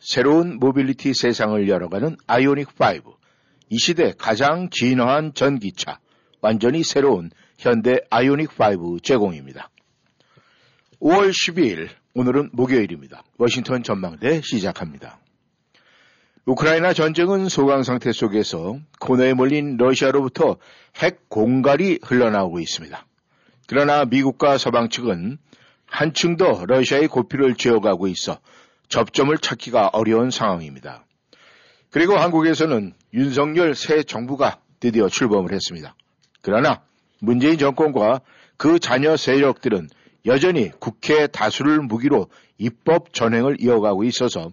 새로운 모빌리티 세상을 열어가는 아이오닉 5, 이 시대 가장 진화한 전기차, 완전히 새로운 현대 아이오닉 5 제공입니다. 5월 12일, 오늘은 목요일입니다. 워싱턴 전망대 시작합니다. 우크라이나 전쟁은 소강 상태 속에서 코너에 몰린 러시아로부터 핵 공갈이 흘러나오고 있습니다. 그러나 미국과 서방 측은 한층 더 러시아의 고삐를 쥐어가고 있어 접점을 찾기가 어려운 상황입니다. 그리고 한국에서는 윤석열 새 정부가 드디어 출범을 했습니다. 그러나 문재인 정권과 그 자녀 세력들은 여전히 국회 다수를 무기로 입법 전행을 이어가고 있어서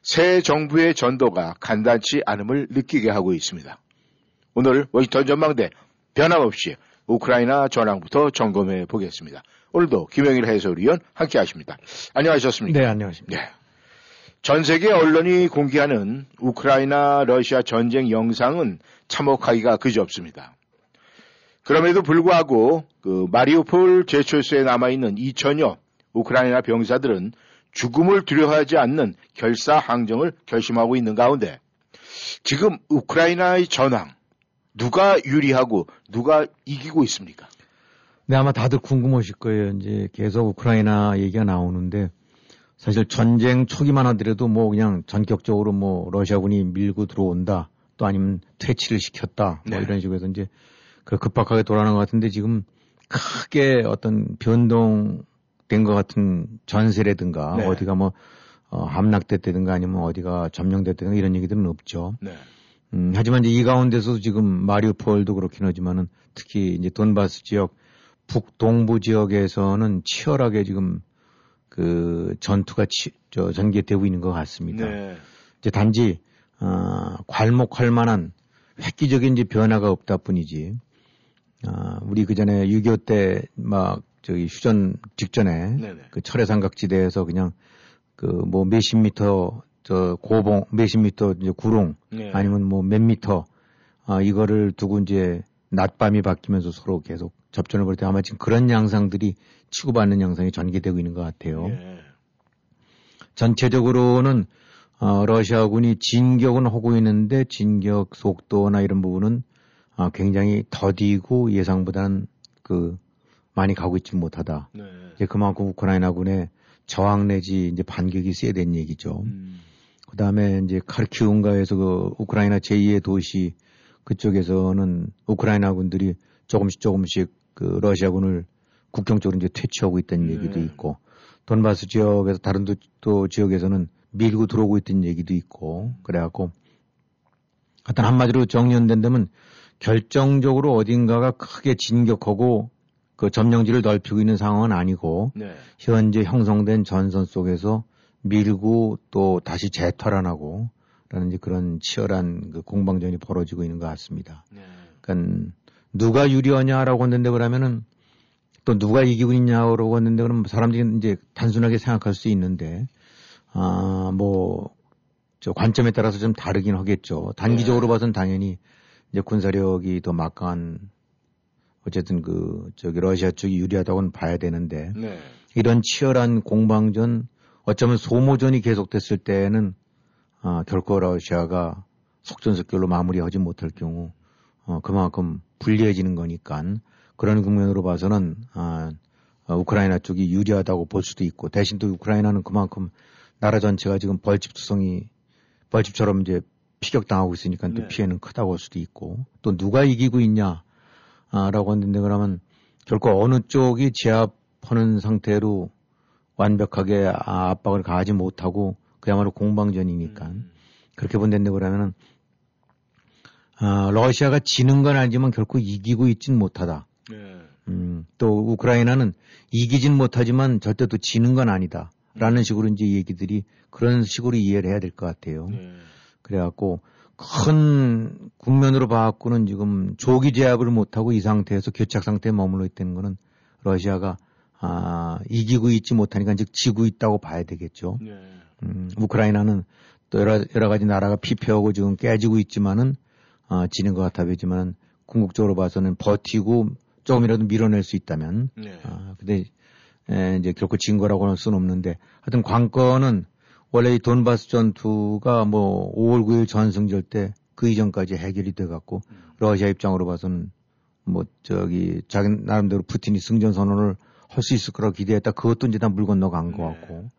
새 정부의 전도가 간단치 않음을 느끼게 하고 있습니다. 오늘 워싱턴 전망대 변함없이 우크라이나 전황부터 점검해 보겠습니다. 오늘도 김영일 해설위원 함께 하십니다. 안녕하셨습니까? 네, 안녕하십니까. 네. 전 세계 언론이 공개하는 우크라이나 러시아 전쟁 영상은 참혹하기가 그지없습니다. 그럼에도 불구하고 그 마리우폴 제철소에 남아있는 2천여 우크라이나 병사들은 죽음을 두려워하지 않는 결사 항정을 결심하고 있는 가운데 지금 우크라이나의 전황 누가 유리하고 누가 이기고 있습니까? 네, 아마 다들 궁금하실 거예요. 이제 계속 우크라이나 얘기가 나오는데 사실 전쟁 초기만 하더라도 뭐 그냥 전격적으로 뭐 러시아군이 밀고 들어온다 또 아니면 퇴치를 시켰다 뭐 네. 이런 식으로 해서 이제 그 급박하게 돌아가는 것 같은데 지금 크게 어떤 변동된 것 같은 전세라든가 네. 어디가 뭐 어, 함락됐다든가 아니면 어디가 점령됐다든가 이런 얘기들은 없죠. 네. 음, 하지만 이제 이 가운데서 지금 마리우폴도 그렇긴 하지만은 특히 이제 돈바스 지역 북동부 지역에서는 치열하게 지금 그 전투가 치, 저 전개되고 있는 것 같습니다. 네. 이제 단지 어, 괄목할 만한 획기적인 이제 변화가 없다 뿐이지. 아, 우리 그 전에 6.25 때 막 저기 휴전 직전에 네네. 그 철의 삼각지대에서 그냥 그 뭐 몇십 미터 저 고봉 몇십 미터 이제 구롱 네. 아니면 뭐 몇 미터 아 이거를 두고 이제 낮밤이 바뀌면서 서로 계속 접전을 볼때 아마 지금 그런 양상들이 치고받는 양상이 전개되고 있는 것 같아요. 예. 전체적으로는 어, 러시아군이 진격은 하고 있는데 진격 속도나 이런 부분은 어, 굉장히 더디고 예상보다는 그 많이 가고 있지 못하다. 네. 이제 그만큼 우크라이나군의 저항 내지 이제 반격이 세야 된 얘기죠. 음. 그 다음에 이제 카르키운가에서 그 우크라이나 제2의 도시 그쪽에서는 우크라이나 군들이 조금씩 조금씩 그 러시아군을 국경 쪽으로 이제 퇴치하고 있다는 네. 얘기도 있고 돈바스 지역에서 다른 또, 또 지역에서는 밀고 들어오고 있다는 얘기도 있고 그래갖고 하여튼 한마디로 정리된다면 결정적으로 어딘가가 크게 진격하고 그 점령지를 넓히고 있는 상황은 아니고 네. 현재 형성된 전선 속에서 밀고 또 다시 재탈환하고 라는 이제 그런 치열한 그 공방전이 벌어지고 있는 것 같습니다. 네. 그러니까 누가 유리하냐라고 했는데 그러면은 또 누가 이기고 있냐고 했는데 그러면 사람들이 이제 단순하게 생각할 수 있는데 아 뭐 저 관점에 따라서 좀 다르긴 하겠죠. 단기적으로 네. 봐서는 당연히 이제 군사력이 더 막강한 어쨌든 그 저기 러시아 쪽이 유리하다고는 봐야 되는데 네. 이런 치열한 공방전 어쩌면 소모전이 계속됐을 때는 어, 결코 러시아가 속전속결로 마무리하지 못할 경우 어, 그만큼 불리해지는 거니까 그런 국면으로 봐서는 아, 어, 우크라이나 쪽이 유리하다고 볼 수도 있고 대신 또 우크라이나는 그만큼 나라 전체가 지금 벌집투성이 벌집처럼 이제 피격당하고 있으니까 또 네. 피해는 크다고 할 수도 있고 또 누가 이기고 있냐라고 했는데 그러면 결코 어느 쪽이 제압하는 상태로 완벽하게 압박을 가하지 못하고 그야말로 공방전이니까 음. 그렇게 본다는데 그러면은 아, 러시아가 지는 건 알지만 결코 이기고 있진 못하다. 네. 음, 또 우크라이나는 이기진 못하지만 절대 또 지는 건 아니다. 라는 식으로 이제 얘기들이 그런 식으로 이해를 해야 될 것 같아요. 네. 그래갖고 큰 국면으로 봐갖고는 지금 조기 제압을 못하고 이 상태에서 교착 상태에 머물러 있다는 거는 러시아가 아, 이기고 있지 못하니까 즉 지고 있다고 봐야 되겠죠. 네. 음, 우크라이나는 또 여러, 여러 가지 나라가 피폐하고 지금 깨지고 있지만은 어, 지는 것 같아 보이지만 궁극적으로 봐서는 버티고 조금이라도 밀어낼 수 있다면. 네. 아, 근데 에, 이제 결코 진 거라고는 수는 없는데 하여튼 관건은 원래 이 돈바스 전투가 뭐 5월 9일 전승절 때 그 이전까지 해결이 돼 갖고 음. 러시아 입장으로 봐서는 뭐 저기 자기 나름대로 푸틴이 승전 선언을 할 수 있을 거라고 기대했다. 그것도 이제 다 물 건너간 네. 것 같고.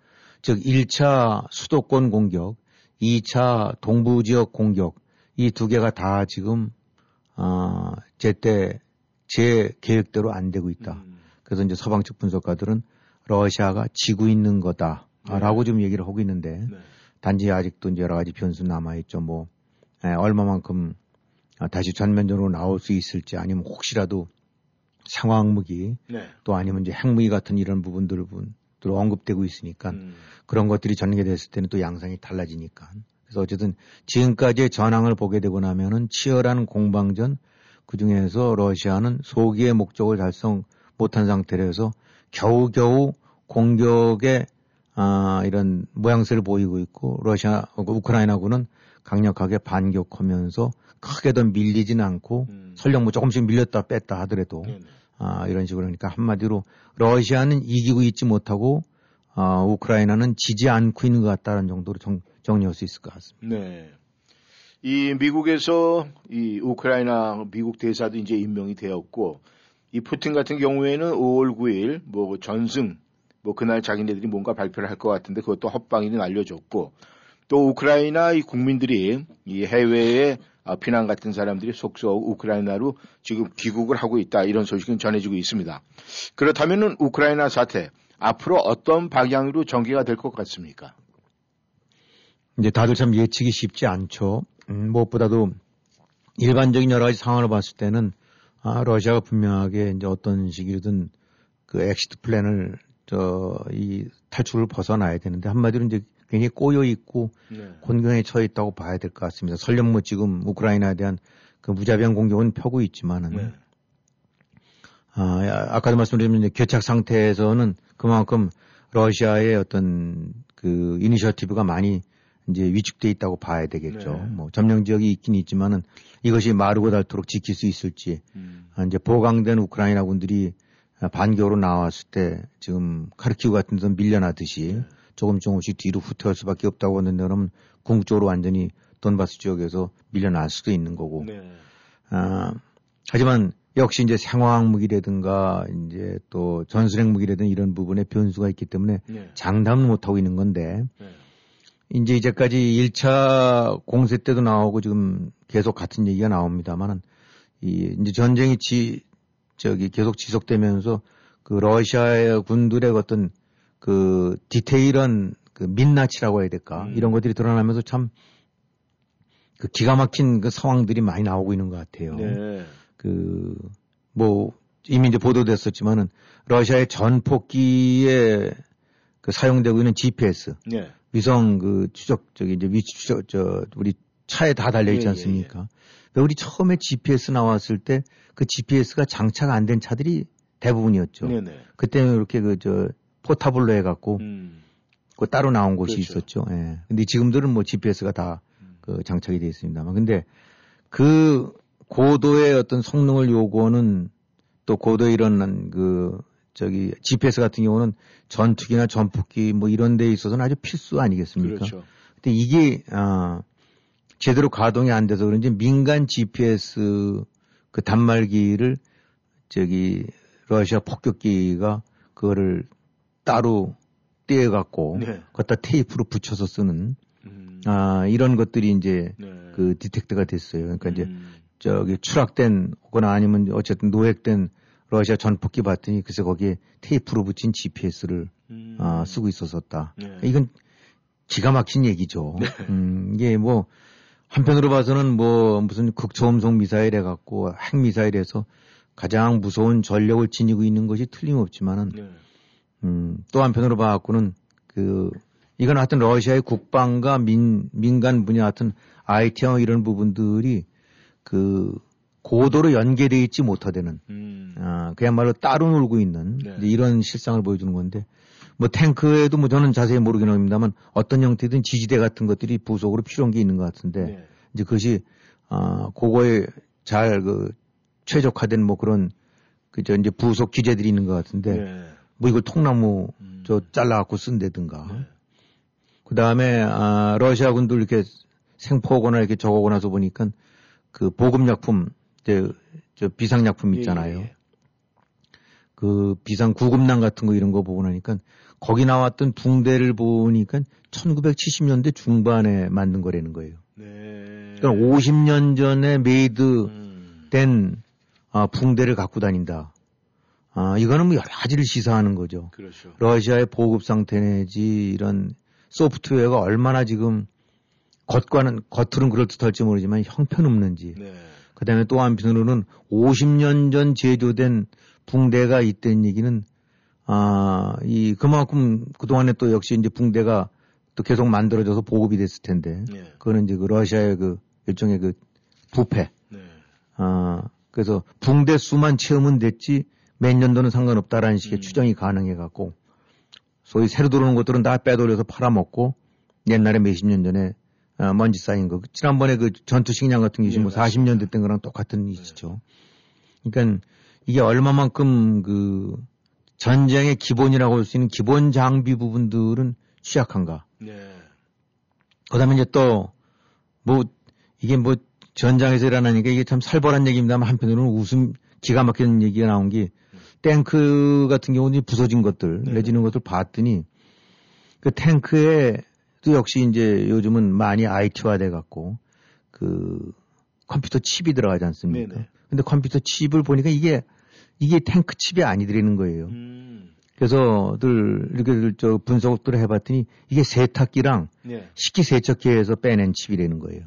즉 1차 수도권 공격, 2차 동부 지역 공격 이 두 개가 다 지금 어 제때 제 계획대로 안 되고 있다. 음. 그래서 이제 서방 측 분석가들은 러시아가 지고 있는 거다라고 네. 좀 얘기를 하고 있는데 네. 단지 아직도 이제 여러 가지 변수 남아 있죠. 뭐 에, 예, 얼마만큼 다시 전면전으로 나올 수 있을지 아니면 혹시라도 상황 무기 네. 또 아니면 이제 핵무기 같은 이런 부분들 들 언급되고 있으니까 음. 그런 것들이 전개됐을 때는 또 양상이 달라지니까 그래서 어쨌든 지금까지의 전황을 보게 되고 나면은 치열한 공방전 그 중에서 러시아는 소기의 목적을 달성 못한 상태라서 겨우겨우 공격에 아, 이런 모양새를 보이고 있고 러시아 우크라이나군은 강력하게 반격하면서 크게 더 밀리진 않고 음. 설령 뭐 조금씩 밀렸다 뺐다 하더라도 네네. 아, 이런 식으로 그러니까 한마디로 러시아는 이기고 있지 못하고 아, 우크라이나는 지지 않고 있는 것 같다는 정도로 정, 정리할 수 있을 것 같습니다. 네. 이 미국에서 이 우크라이나 미국 대사도 이제 임명이 되었고 이 푸틴 같은 경우에는 5월 9일 뭐 전승 뭐 그날 자기네들이 뭔가 발표를 할 것 같은데 그것도 헛방이는 알려졌고 또 우크라이나 이 국민들이 이 해외에 아, 피난 같은 사람들이 속속 우크라이나로 지금 귀국을 하고 있다 이런 소식은 전해지고 있습니다. 그렇다면은 우크라이나 사태 앞으로 어떤 방향으로 전개가 될 것 같습니까? 이제 다들 참 예측이 쉽지 않죠. 음, 무엇보다도 일반적인 여러 가지 상황을 봤을 때는 아, 러시아가 분명하게 이제 어떤 식이든 그 exit plan을 저 이 탈출을 벗어나야 되는데 한마디로 이제 굉장히 꼬여 있고 네. 곤경에 처해 있다고 봐야 될 것 같습니다. 설령 뭐 지금 우크라이나에 대한 그 무자비한 공격은 펴고 있지만은 네. 아, 아까도 말씀드린 교착 상태에서는 그만큼 러시아의 어떤 그 이니셔티브가 많이 이제 위축돼 있다고 봐야 되겠죠. 네. 뭐 점령 지역이 있긴 있지만은 이것이 마르고 닳도록 지킬 수 있을지 음. 아, 이제 보강된 우크라이나 군들이 반격으로 나왔을 때 지금 카르키우 같은 데서 밀려나듯이 네. 조금 조금씩 뒤로 후퇴할 수밖에 없다고 하는데 그러면 궁극적으로 완전히 돈바스 지역에서 밀려날 수도 있는 거고. 네. 아, 하지만 역시 이제 상황 무기라든가 이제 또 전술핵 무기라든가 이런 부분에 변수가 있기 때문에 네. 장담을 못 하고 있는 건데 네. 이제 이제까지 1차 공세 때도 나오고 지금 계속 같은 얘기가 나옵니다만은 이 이제 전쟁이 지 저기 계속 지속되면서 그 러시아의 군들의 어떤 그 디테일한 그 민낯이라고 해야 될까 음. 이런 것들이 드러나면서 참 그 기가 막힌 그 상황들이 많이 나오고 있는 것 같아요. 네. 그뭐 이미 이제 보도됐었지만은 러시아의 전폭기에 그 사용되고 있는 GPS 네. 위성 그 추적 저기 이제 위치 추적 저 우리 차에 다 달려 있지 예, 예, 않습니까? 예, 예, 우리 처음에 GPS 나왔을 때 그 GPS가 장착 안 된 차들이 대부분이었죠. 네네. 네. 그때는 이렇게 그 저 포타블로 해갖고 음. 그 따로 나온 곳이 그렇죠. 있었죠. 예. 근데 지금들은 뭐 GPS가 다그 음. 장착이 되어 있습니다만, 근데 그 고도의 어떤 성능을 요구하는 또 고도의 이런 그 저기 GPS 같은 경우는 전투기나 전폭기 뭐 이런 데 있어서는 아주 필수 아니겠습니까? 그렇죠. 근데 이게 아 제대로 가동이 안 돼서 그런지 민간 GPS 그 단말기를 저기 러시아 폭격기가 그거를 따로 떼어 갖고 네. 거기다 테이프로 붙여서 쓰는 음. 아 이런 것들이 이제 네. 그 디텍트가 됐어요. 그러니까 음. 이제 저기 추락된 거나 아니면 어쨌든 노획된 러시아 전폭기 봤더니 그래서 거기에 테이프로 붙인 GPS를 음. 아, 쓰고 있었었다. 네. 이건 기가 막힌 얘기죠. 네. 음, 이게 뭐 한편으로 봐서는 뭐 무슨 극초음속 미사일 해갖고 핵 미사일에서 가장 무서운 전력을 지니고 있는 것이 틀림없지만은 네. 음, 또 한편으로 봐갖고는 그 이건 하여튼 러시아의 국방과 민 민간 분야 같은 IT와 이런 부분들이 그 고도로 연계되어 있지 못하다는 음. 아, 그야말로 따로 놀고 있는 네. 이런 실상을 보여주는 건데 뭐 탱크에도 뭐 저는 자세히 모르긴 합니다만 어떤 형태든 지지대 같은 것들이 부속으로 필요한 게 있는 것 같은데 네. 이제 그것이 아 그거에 잘 그 최적화된 뭐 그런 그저 이제 부속 기재들이 있는 것 같은데 네. 뭐 이걸 통나무 음. 저 잘라갖고 쓴다든가 네. 그 다음에 아 러시아군들 이렇게 생포거나 이렇게 적어고 나서 보니까 그 보급약품 저, 저 비상약품 예, 있잖아요. 예, 예. 그 비상 구급난 같은 거 이런 거 보고 나니까 거기 나왔던 붕대를 보니까 1970년대 중반에 만든 거라는 거예요. 네. 그러니까 50년 전에 made 음. 된 아, 붕대를 갖고 다닌다. 아, 이거는 뭐 여러 가지를 시사하는 거죠. 그렇죠. 러시아의 보급 상태 내지 이런 소프트웨어가 얼마나 지금 겉과는 겉으로는 그럴듯할지 모르지만 형편없는지. 네. 그 다음에 또 한편으로는 50년 전 제조된 붕대가 있다는 얘기는 아, 이 그만큼 그동안에 또 역시 이제 붕대가 또 계속 만들어져서 보급이 됐을 텐데. 네. 그거는 이제 그 러시아의 그 일종의 그 부패. 네. 아, 그래서 붕대 수만 채우면 됐지 몇 년도는 상관없다라는 식의 음. 추정이 가능해 갖고 소위 새로 들어오는 것들은 다 빼돌려서 팔아먹고 옛날에 몇십 년 전에 어, 먼지 쌓인 거. 지난번에 그 전투 식량 같은 게 지금 뭐 네, 뭐 40년 됐던 거랑 똑같은 이시죠. 네. 그러니까 이게 얼마만큼 그 전쟁의 기본이라고 할 수 있는 기본 장비 부분들은 취약한가. 네. 그 다음에 이제 또, 뭐, 이게 뭐, 전장에서 일어나니까 이게 참 살벌한 얘기입니다만 한편으로는 웃음, 기가 막히는 얘기가 나온 게, 탱크 같은 경우는 부서진 것들, 네. 내지는 것들 봤더니, 그 탱크에 또 역시 이제 요즘은 많이 IT화 돼 갖고, 그, 컴퓨터 칩이 들어가지 않습니까? 네네. 근데 컴퓨터 칩을 보니까 이게 이게 탱크 칩이 아니더라는 거예요. 음. 그래서,들 이렇게 저 분석을 해봤더니 이게 세탁기랑 네. 식기세척기에서 빼낸 칩이라는 거예요.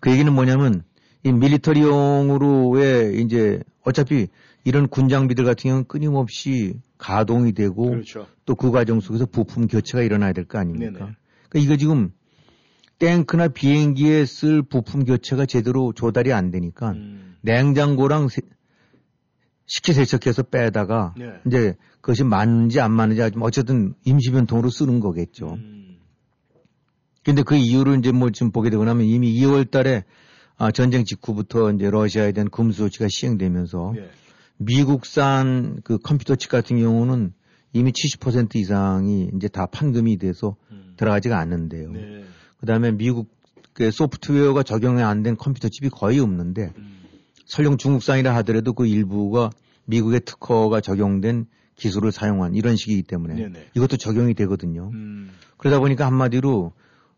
그 얘기는 뭐냐면 이 밀리터리용으로의 이제 어차피 이런 군장비들 같은 경우는 끊임없이 가동이 되고 그렇죠. 또그 과정 속에서 부품 교체가 일어나야 될 거 아닙니까? 네네. 그러니까 이거 지금 탱크나 비행기에 쓸 부품 교체가 제대로 조달이 안 되니까 음. 냉장고랑 세, 식기세척해서 빼다가 네. 이제 그것이 맞는지 안 맞는지 어쨌든 임시변통으로 쓰는 거겠죠. 음. 근데 그 이유를 이제 뭐 지금 보게 되고 나면 이미 2월 달에 아, 전쟁 직후부터 이제 러시아에 대한 금수 조치가 시행되면서 네. 미국산 그 컴퓨터 칩 같은 경우는 이미 70% 이상이 이제 다 판금이 돼서 음. 들어가지가 않는데요. 네. 그 다음에 미국 그 소프트웨어가 적용이 안 된 컴퓨터 칩이 거의 없는데 음. 설령 중국산이라 하더라도 그 일부가 미국의 특허가 적용된 기술을 사용한 이런 식이기 때문에 네네. 이것도 적용이 되거든요. 음. 그러다 보니까 한마디로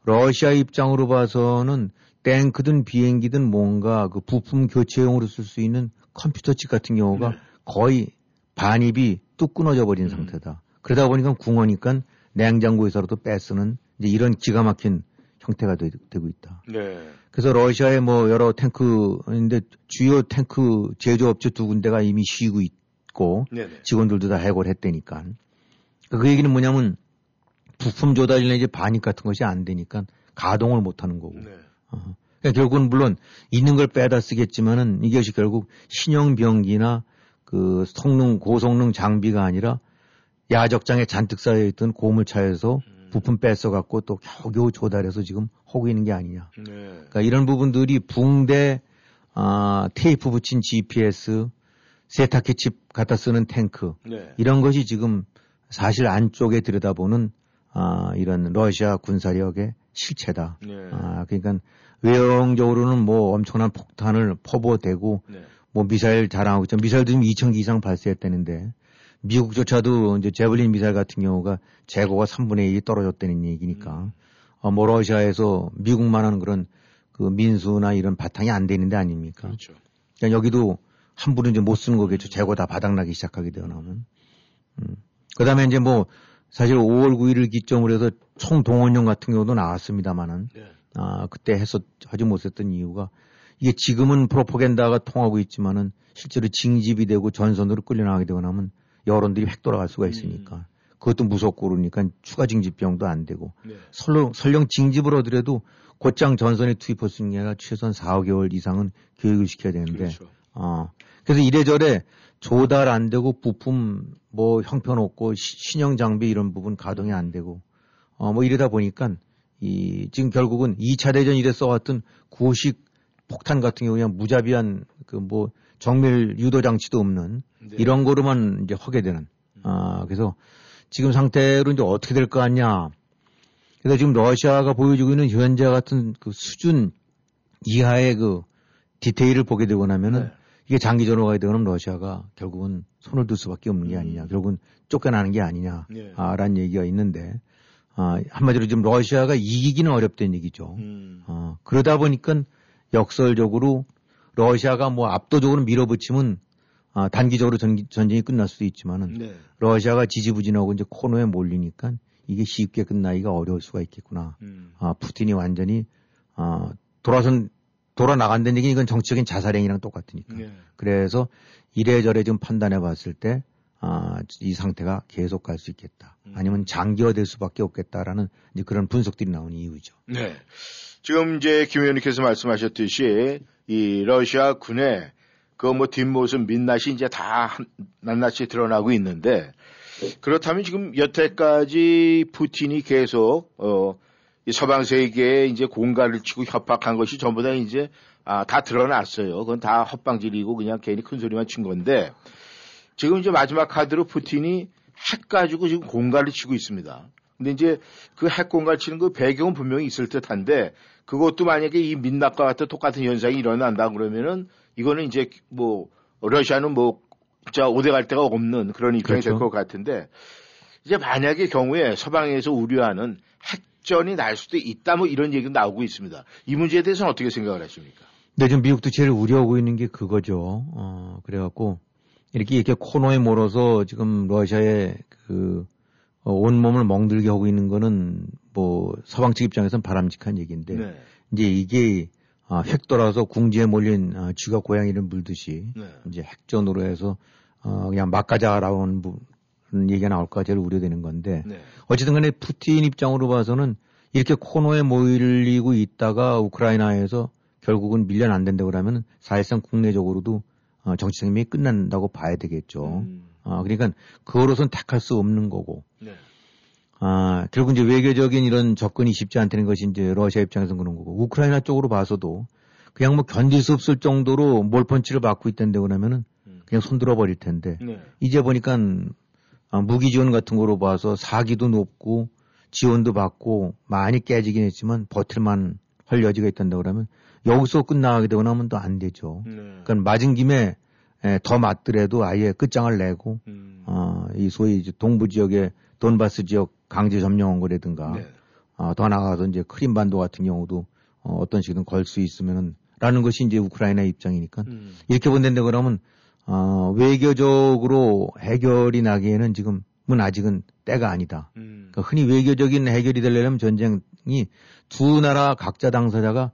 러시아 입장으로 봐서는 탱크든 비행기든 뭔가 그 부품 교체용으로 쓸 수 있는 컴퓨터 칩 같은 경우가 네. 거의 반입이 뚝 끊어져 버린 음. 상태다. 그러다 보니까 궁어니까 냉장고에서라도 빼쓰는 이제 이런 기가 막힌 형태가 되, 고 있다. 네. 그래서 러시아의 뭐 여러 탱크인데 주요 탱크 제조업체 두 군데가 이미 쉬고 있고 네네. 직원들도 다 해고를 했다니까. 그 얘기는 뭐냐면 부품 조달이나 이제 반입 같은 것이 안 되니까 가동을 못 하는 거고. 네. 어. 그러니까 결국은 물론 있는 걸 빼다 쓰겠지만은 이것이 결국 신형 병기나 그 성능 고성능 장비가 아니라 야적장에 잔뜩 쌓여 있던 고물차에서 음. 부품 뺏어 갖고 또 겨우겨우 조달해서 지금 하고 있는 게 아니냐. 네. 그러니까 이런 부분들이 붕대, 아, 테이프 붙인 GPS, 세탁기 칩 갖다 쓰는 탱크 네. 이런 것이 지금 사실 안쪽에 들여다보는 아, 이런 러시아 군사력의 실체다. 네. 아, 그러니까 외형적으로는 뭐 엄청난 폭탄을 퍼부어대고 네. 뭐 미사일 자랑하고 있죠. 미사일도 지금 2,000기 이상 발사했다는데 미국조차도 이제 제블린 미사일 같은 경우가 재고가 3분의 1이 떨어졌다는 얘기니까 음. 어, 뭐 러시아에서 미국만 하는 그런 그 민수나 이런 바탕이 안 되는 데 아닙니까? 그렇죠. 그러니까 여기도 함부로 이제 못 쓰는 거겠죠. 재고 다 바닥나기 시작하게 되어 나면. 음. 그 다음에 이제 뭐 사실 5월 9일을 기점으로 해서 총동원령 같은 경우도 나왔습니다만은 네. 아, 그때 했었, 하지 못했던 이유가 이게 지금은 프로포겐다가 통하고 있지만은 실제로 징집이 되고 전선으로 끌려나가게 되거나 하면 여론들이 획 돌아갈 수가 있으니까. 음. 그것도 무섭고 그러니까 추가 징집병도 안 되고 네. 설령, 설령 징집을 하더라도 곧장 전선에 투입할 수 있는 게 아니라 최소한 4, 5개월 이상은 교육을 시켜야 되는데 그렇죠. 어. 그래서 이래저래 조달 안 되고 부품 뭐 형편없고 시- 신형 장비 이런 부분 가동이 안 되고 어 뭐 이러다 보니까 이 지금 결국은 2차 대전 이래 써왔던 구식 폭탄 같은 경우 그냥 무자비한 그 뭐 정밀 유도 장치도 없는 네. 이런 거로만 이제 하게 되는 아 그래서 지금 상태로 이제 어떻게 될것 같냐 그래서 지금 러시아가 보여주고 있는 현재 같은 그 수준 이하의 그 디테일을 보게 되고 나면은 네. 이게 장기전으로 가게 되면 러시아가 결국은 손을 들 수밖에 없는 게 아니냐. 음. 결국은 쫓겨나는 게 아니냐. 네. 아, 라는 얘기가 있는데, 아, 한마디로 지금 러시아가 이기기는 어렵다는 얘기죠. 음. 어, 그러다 보니까 역설적으로 러시아가 뭐 압도적으로 밀어붙이면 아, 단기적으로 전, 전쟁이 끝날 수도 있지만은 네. 러시아가 지지부진하고 이제 코너에 몰리니까 이게 쉽게 끝나기가 어려울 수가 있겠구나. 음. 아, 푸틴이 완전히 아, 돌아선 돌아 나간다는 얘기는 이건 정치적인 자살행위랑 똑같으니까. 네. 그래서 이래저래 좀 판단해 봤을 때, 아, 이 상태가 계속 갈 수 있겠다. 음. 아니면 장기화될 수밖에 없겠다라는 이제 그런 분석들이 나온 이유죠. 네. 지금 이제 김 의원님께서 말씀하셨듯이 이 러시아 군의 그 뭐 뒷모습 민낯이 이제 다 한- 낱낱이 드러나고 있는데 그렇다면 지금 여태까지 푸틴이 계속 어, 이 서방 세계에 이제 공갈을 치고 협박한 것이 전부 다 이제 아, 다 드러났어요. 그건 다 헛방질이고 그냥 괜히 큰 소리만 친 건데 지금 이제 마지막 카드로 푸틴이 핵 가지고 지금 공갈을 치고 있습니다. 근데 이제 그 핵 공갈 치는 그 배경은 분명히 있을 듯한데 그것도 만약에 이 민낯과 같은 똑같은 현상이 일어난다 그러면은 이거는 이제 뭐 러시아는 뭐 진짜 오대 갈 데가 없는 그런 입장이 될 그렇죠. 것 같은데 이제 만약의 경우에 서방에서 우려하는 핵전이 날 수도 있다 뭐 이런 얘기도 나오고 있습니다. 이 문제에 대해서는 어떻게 생각을 하십니까? 근데 지금 미국도 제일 우려하고 있는 게 그거죠. 어, 그래갖고 이렇게 이렇게 코너에 몰아서 지금 러시아의 그 어, 온몸을 멍들게 하고 있는 거는 뭐 서방 측 입장에서는 바람직한 얘기인데 네. 이제 이게 아, 획 돌아서 궁지에 몰린 아, 쥐가 고양이를 물듯이 네. 이제 핵전으로 해서 어, 그냥 막가자라는 부- 그런 얘기가 나올까 제일 우려되는 건데 네. 어쨌든 간에 푸틴 입장으로 봐서는 이렇게 코너에 몰리고 있다가 우크라이나에서 결국은 밀려는 안 된다고 그러면 사실상 국내적으로도 어, 정치 생명이 끝난다고 봐야 되겠죠. 음. 아, 그러니까 그거로선 택할 수 없는 거고. 네. 아, 결국 이제 외교적인 이런 접근이 쉽지 않다는 것이 이제 러시아 입장에서는 그런 거고. 우크라이나 쪽으로 봐서도 그냥 뭐 견딜 수 없을 정도로 몰펀치를 받고 있다는데 그러면은 음. 그냥 손들어 버릴 텐데. 네. 이제 보니까 아, 무기 지원 같은 거로 봐서 사기도 높고 지원도 받고 많이 깨지긴 했지만 버틸만 할 여지가 있단다 그러면 여기서 끝나게 되고 나면 또 안 되죠. 네. 그러니까 맞은 김에 에, 더 맞더라도 아예 끝장을 내고 음. 어, 이 소위 이제 동부 지역의 돈바스 지역 강제 점령한 거라든가 네. 어, 더 나가서 이제 크림반도 같은 경우도 어, 어떤 식이든 걸 수 있으면은 라는 것이 이제 우크라이나 입장이니까 음. 이렇게 본다는데 그러면 어, 외교적으로 해결이 나기에는 지금은 아직은 때가 아니다. 음. 그러니까 흔히 외교적인 해결이 되려면 전쟁이 두 나라 각자 당사자가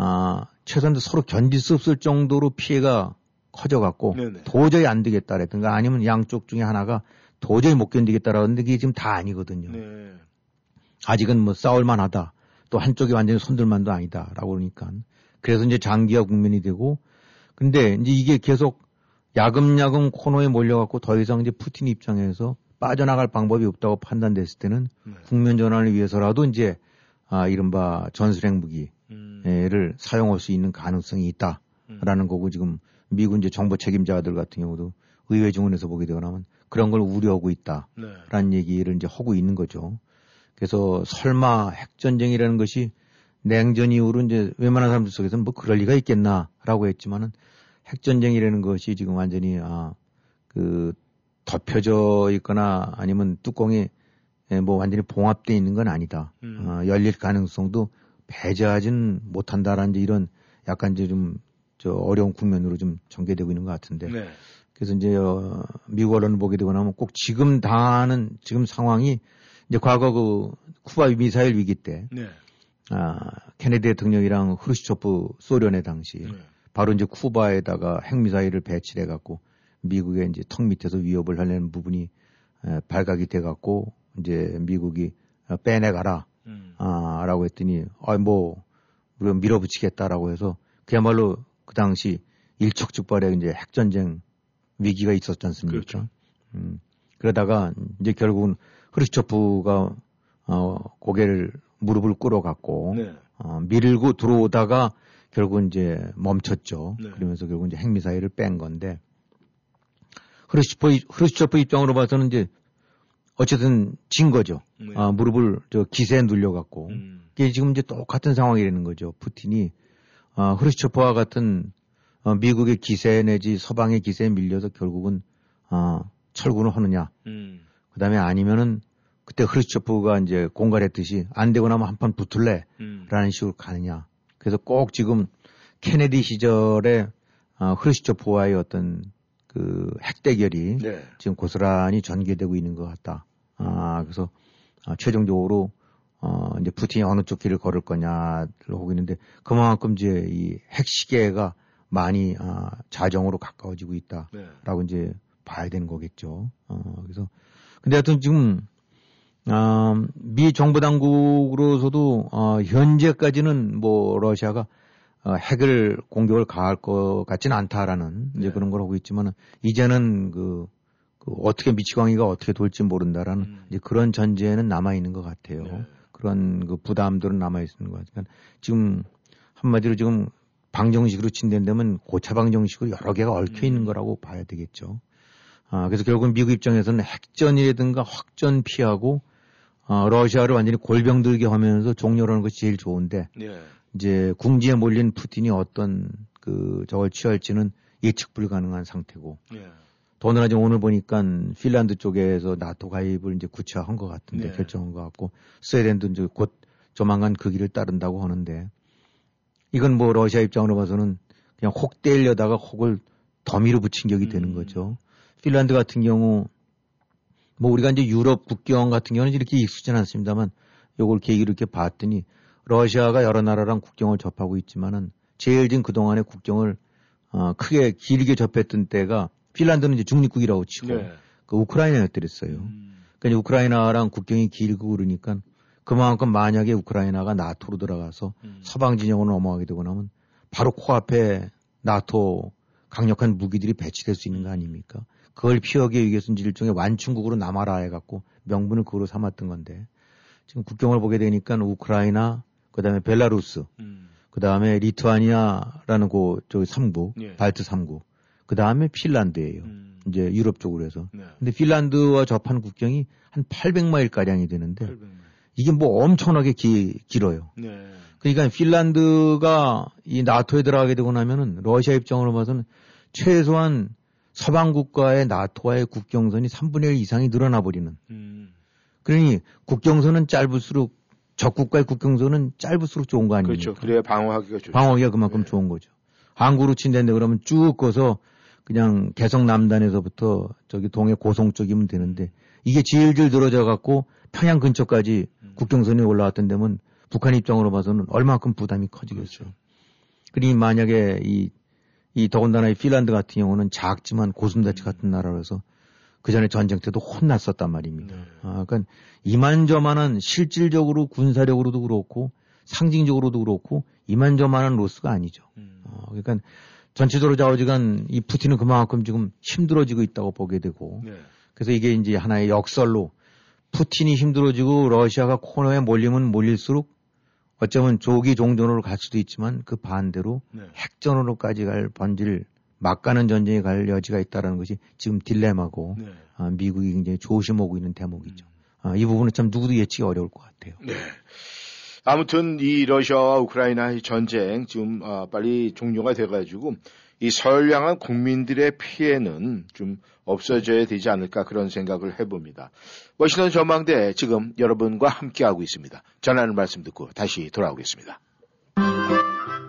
아, 최소한 서로 견딜 수 없을 정도로 피해가 커져갖고 네네. 도저히 안 되겠다라든가 아니면 양쪽 중에 하나가 도저히 못 견디겠다라는데 그게 지금 다 아니거든요. 네. 아직은 뭐 싸울만 하다. 또 한쪽이 완전히 손들만도 아니다라고 그러니까. 그래서 이제 장기화 국면이 되고 근데 이제 이게 계속 야금야금 코너에 몰려갖고 더 이상 이제 푸틴 입장에서 빠져나갈 방법이 없다고 판단됐을 때는 네. 국면 전환을 위해서라도 이제 아 이른바 전술핵 무기 를 음. 사용할 수 있는 가능성이 있다라는 음. 거고 지금 미군 이제 정보 책임자들 같은 경우도 의회 증언에서 보게 되고 나면 그런 걸 우려하고 있다. 네. 라는 얘기를 이제 하고 있는 거죠. 그래서 설마 핵전쟁이라는 것이 냉전 이후로 이제 웬만한 사람들 속에서는 뭐 그럴 리가 있겠나라고 했지만은 핵전쟁이라는 것이 지금 완전히 아, 그 덮여져 있거나 아니면 뚜껑이 예, 뭐 완전히 봉합되어 있는 건 아니다. 음. 어, 열릴 가능성도 배제하진 못한다라는 이제 이런 약간 이제 좀 저 어려운 국면으로 좀 전개되고 있는 것 같은데. 네. 그래서 이제 어, 미국 언론을 보게 되고 나면 꼭 지금 당하는 지금 상황이 이제 과거 그 쿠바 미사일 위기 때 네. 아, 케네디 대통령이랑 후르시초프 소련의 당시 네. 바로 이제 쿠바에다가 핵미사일을 배치해 갖고 미국의 이제 턱 밑에서 위협을 하려는 부분이 에, 발각이 돼 갖고 이제 미국이 어, 빼내가라 음. 아 라고 했더니 아 뭐 우리가 밀어붙이겠다라고 해서 그야말로 그 당시 일촉즉발의 이제 핵전쟁 위기가 있었지 않습니까? 그렇죠. 음, 그러다가 이제 결국은 흐르시초프가 어, 고개를 무릎을 꿇어갖고 네. 어, 밀고 들어오다가 결국 이제 멈췄죠. 네. 그러면서 결국 이제 핵미사일을 뺀 건데 흐르시초프 입장으로 봐서는 이제 어쨌든 진 거죠. 네. 아, 무릎을 저 기세에 눌려갖고 음. 이게 지금 이제 똑같은 상황이라는 거죠. 푸틴이 아, 흐르시초프와 같은 어, 미국의 기세 내지 서방의 기세에 밀려서 결국은 어, 철군을 하느냐. 음. 그 다음에 아니면은 그때 흐르츠초프가 이제 공갈했듯이 안 되고 나면 한판 붙을래. 음. 라는 식으로 가느냐. 그래서 꼭 지금 케네디 시절에 어, 흐르츠초프와의 어떤 그 핵대결이 네. 지금 고스란히 전개되고 있는 것 같다. 아, 그래서 아, 최종적으로 어, 이제 푸틴이 어느 쪽 길을 걸을 거냐를 하고 있는데 그만큼 이제 이 핵시계가 많이 아, 자정으로 가까워지고 있다라고 네. 이제 봐야 되는 거겠죠. 어, 그래서 근데 하여튼 지금 아, 미 정부 당국으로서도 어, 현재까지는 뭐 러시아가 어, 핵을 공격을 가할 것 같지는 않다라는 이제 네. 그런 걸 하고 있지만은 이제는 그, 그 어떻게 미치광이가 어떻게 돌지 모른다라는 음. 이제 그런 전제는 남아 있는 것 같아요. 네. 그런 그 부담들은 남아 있는 것 같아요. 그러니까 지금 한마디로 지금 방정식으로 친댄다면 고차 방정식으로 여러 개가 얽혀 있는 음. 거라고 봐야 되겠죠. 아, 그래서 결국은 미국 입장에서는 핵전이라든가 확전 피하고 어, 러시아를 완전히 골병 들게 하면서 종료라는 것이 제일 좋은데 네. 이제 궁지에 몰린 푸틴이 어떤 그 저걸 취할지는 예측 불가능한 상태고 네. 더구나 지금 오늘 보니까 핀란드 쪽에서 나토 가입을 이제 구체화한 것 같은데 네. 결정한 것 같고 스웨덴도 이제 곧 조만간 그 길을 따른다고 하는데 이건 뭐 러시아 입장으로 봐서는 그냥 혹 떼려다가 혹을 더미로 붙인 격이 되는 음. 거죠. 핀란드 같은 경우 뭐 우리가 이제 유럽 국경 같은 경우는 이렇게 익숙지 않습니다만 요걸 계기로 이렇게 봤더니 러시아가 여러 나라랑 국경을 접하고 있지만은 제일 진 그동안의 국경을 어, 크게 길게 접했던 때가 핀란드는 이제 중립국이라고 치고 네. 그 우크라이나였더랬어요. 음. 그러니까 우크라이나랑 국경이 길고 그러니까 그만큼 만약에 우크라이나가 나토로 들어가서 음. 서방 진영으로 넘어가게 되고 나면 바로 코앞에 나토 강력한 무기들이 배치될 수 있는 거 아닙니까? 그걸 피하기 위해서 일종의 완충국으로 남아라 해갖고 명분을 그거로 삼았던 건데 지금 국경을 보게 되니까 우크라이나 그다음에 벨라루스 음. 그다음에 리투아니아라는 그 저기 3국 예. 발트 3국 그 다음에 핀란드예요. 음. 이제 유럽 쪽으로 해서. 네. 근데 핀란드와 접한 국경이 한 800마일 가량이 되는데 800마일. 이게 뭐 엄청나게 기, 길어요. 네. 그러니까 핀란드가 이 나토에 들어가게 되고 나면은 러시아 입장으로 봐서는 최소한 서방 국가의 나토와의 국경선이 3분의 1 이상이 늘어나 버리는. 음. 그러니 국경선은 짧을수록 적국가의 국경선은 짧을수록 좋은 거 아닙니까? 그렇죠. 그래야 방어하기가 좋죠. 방어하기가 그만큼 네. 좋은 거죠. 항구로 친다는데 그러면 쭉 꺼서 그냥 개성 남단에서부터 저기 동해 고성 쪽이면 되는데 이게 질질 늘어져 갖고 평양 근처까지 음. 국경선이 올라왔던 데면 북한 입장으로 봐서는 얼마큼 부담이 커지겠죠. 그렇죠. 그러니 만약에 이, 이 더군다나 이 핀란드 같은 경우는 작지만 고슴다치 음. 같은 나라라서 그 전에 전쟁 때도 혼났었단 말입니다. 네. 아, 그러니까 이만저만한 실질적으로 군사력으로도 그렇고 상징적으로도 그렇고 이만저만한 로스가 아니죠. 음. 어, 그러니까 전체적으로 좌우지간 이 푸틴은 그만큼 지금 힘들어지고 있다고 보게 되고 네. 그래서 이게 이제 하나의 역설로 푸틴이 힘들어지고 러시아가 코너에 몰리면 몰릴수록 어쩌면 조기 종전으로 갈 수도 있지만 그 반대로 네. 핵전으로까지 갈 번질 막 가는 전쟁이 갈 여지가 있다는 것이 지금 딜레마고 네. 아, 미국이 굉장히 조심하고 있는 대목이죠. 음. 아, 이 부분은 참 누구도 예측이 어려울 것 같아요. 네. 아무튼 이 러시아와 우크라이나 의 전쟁 지금 아, 빨리 종료가 돼가지고 이 선량한 국민들의 피해는 좀 없어져야 되지 않을까 그런 생각을 해봅니다. 워싱턴 전망대 지금 여러분과 함께하고 있습니다. 전하는 말씀 듣고 다시 돌아오겠습니다.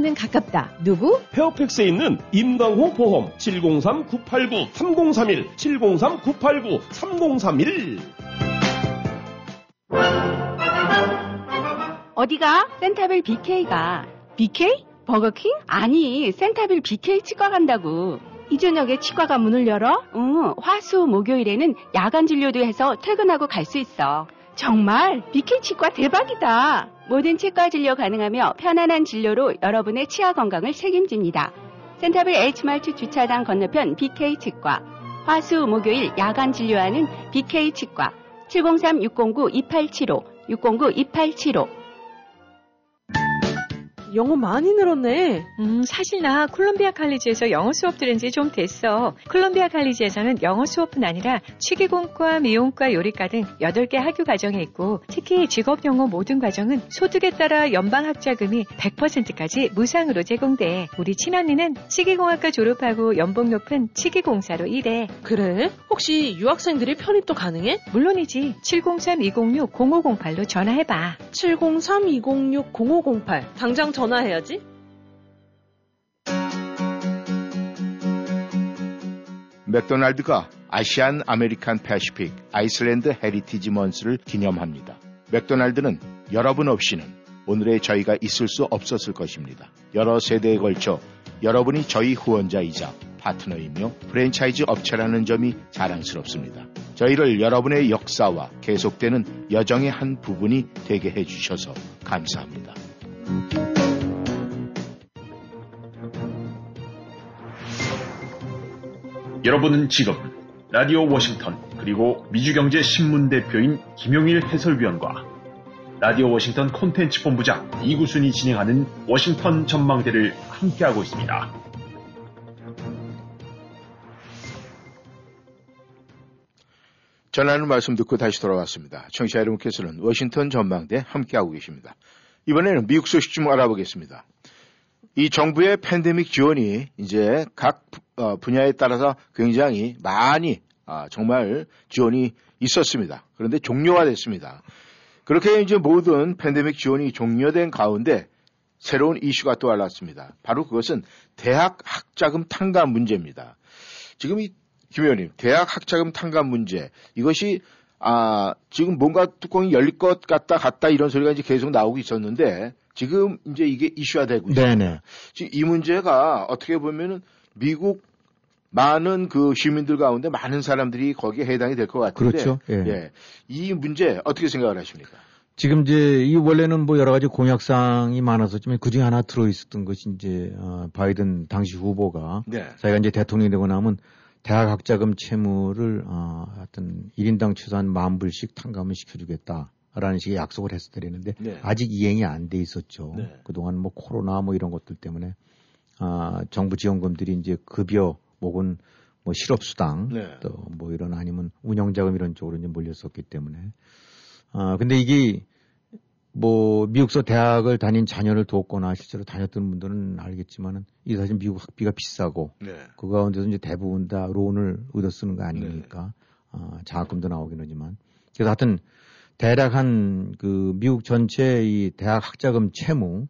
아파트는 가깝다. 누구? 페어팩스에 있는 임강호 보험 703-989-3031 703-989-3031 어디가? 센타빌 BK가. BK? 버거킹? 아니, 센타빌 BK 치과 간다고. 이 저녁에 치과가 문을 열어? 응, 화수 목요일에는 야간 진료도 해서 퇴근하고 갈 수 있어. 정말 BK 치과 대박이다. 모든 치과 진료 가능하며 편안한 진료로 여러분의 치아 건강을 책임집니다. 센터빌 H마트 주차장 건너편 BK 치과. 화수 목요일 야간 진료하는 BK 치과. 703-609-2875, 609-2875. 영어 많이 늘었네. 음, 사실 나 콜롬비아 칼리지에서 영어 수업 들은 지 좀 됐어. 콜롬비아 칼리지에서는 영어 수업뿐 아니라 취기공과 미용과 요리과 등 8개 학교 과정이 있고 특히 직업 영어 모든 과정은 소득에 따라 연방 학자금이 100%까지 무상으로 제공돼. 우리 친언니는 치기공학과 졸업하고 연봉 높은 치기공사로 일해. 그래? 혹시 유학생들이 편입도 가능해? 물론이지. 703-206-0508로 전화해봐. 703-206-0508. 당장 전화해야지. 맥도날드가 Asian American Pacific Islander Heritage Month를 기념합니다. 맥도날드는 여러분 없이는 오늘의 저희가 있을 수 없었을 것입니다. 여러 세대에 걸쳐 여러분이 저희 후원자이자 파트너이며 프랜차이즈 업체라는 점이 자랑스럽습니다. 저희를 여러분의 역사와 계속되는 여정의 한 부분이 되게 해주셔서 감사합니다. 여러분은 지금 라디오 워싱턴 그리고 미주경제 신문 대표인 김용일 해설위원과 라디오 워싱턴 콘텐츠 본부장 이구순이 진행하는 워싱턴 전망대를 함께하고 있습니다. 전하는 말씀 듣고 다시 돌아왔습니다. 청취자 여러분께서는 워싱턴 전망대 함께하고 계십니다. 이번에는 미국 소식 좀 알아보겠습니다. 이 정부의 팬데믹 지원이 이제 각 어, 분야에 따라서 굉장히 많이 아, 정말 지원이 있었습니다. 그런데 종료가 됐습니다. 그렇게 이제 모든 팬데믹 지원이 종료된 가운데 새로운 이슈가 또 알랐습니다. 바로 그것은 대학 학자금 탕감 문제입니다. 지금 이 김 의원님, 대학 학자금 탕감 문제 이것이 아 지금 뭔가 뚜껑이 열릴 것 같다 갔다 이런 소리가 이제 계속 나오고 있었는데 지금 이제 이게 이슈화 되고 있습니다. 지금 이 문제가 어떻게 보면은 미국 많은 그 시민들 가운데 많은 사람들이 거기에 해당이 될 것 같은데. 그렇죠. 예. 예. 이 문제 어떻게 생각을 하십니까? 지금 이제 이 원래는 뭐 여러 가지 공약사항이 많았었지만 그 중에 하나 들어 있었던 것이 이제 어, 바이든 당시 후보가 네. 자기가 이제 대통령이 되고 나면 대학 학자금 채무를 어, 하여튼 1인당 최소한 만 불씩 탕감을 시켜주겠다. 라는 식의 약속을 했었더랬는데 네. 아직 이행이 안 돼 있었죠. 네. 그동안 뭐 코로나 뭐 이런 것들 때문에 아, 정부 지원금들이 이제 급여 혹은 뭐 실업수당 네. 또뭐 이런 아니면 운영자금 이런 쪽으로 이제 몰렸었기 때문에 아 근데 이게 뭐 미국서 대학을 다닌 자녀를 두었거나 실제로 다녔던 분들은 알겠지만은 이 사실 미국 학비가 비싸고 네. 그 가운데서 이제 대부분 다 론을 얻어 쓰는 거 아닙니까? 네. 아, 장학금도 나오긴 하지만 그래서 하여튼 대략 한 그 미국 전체 이 대학 학자금 채무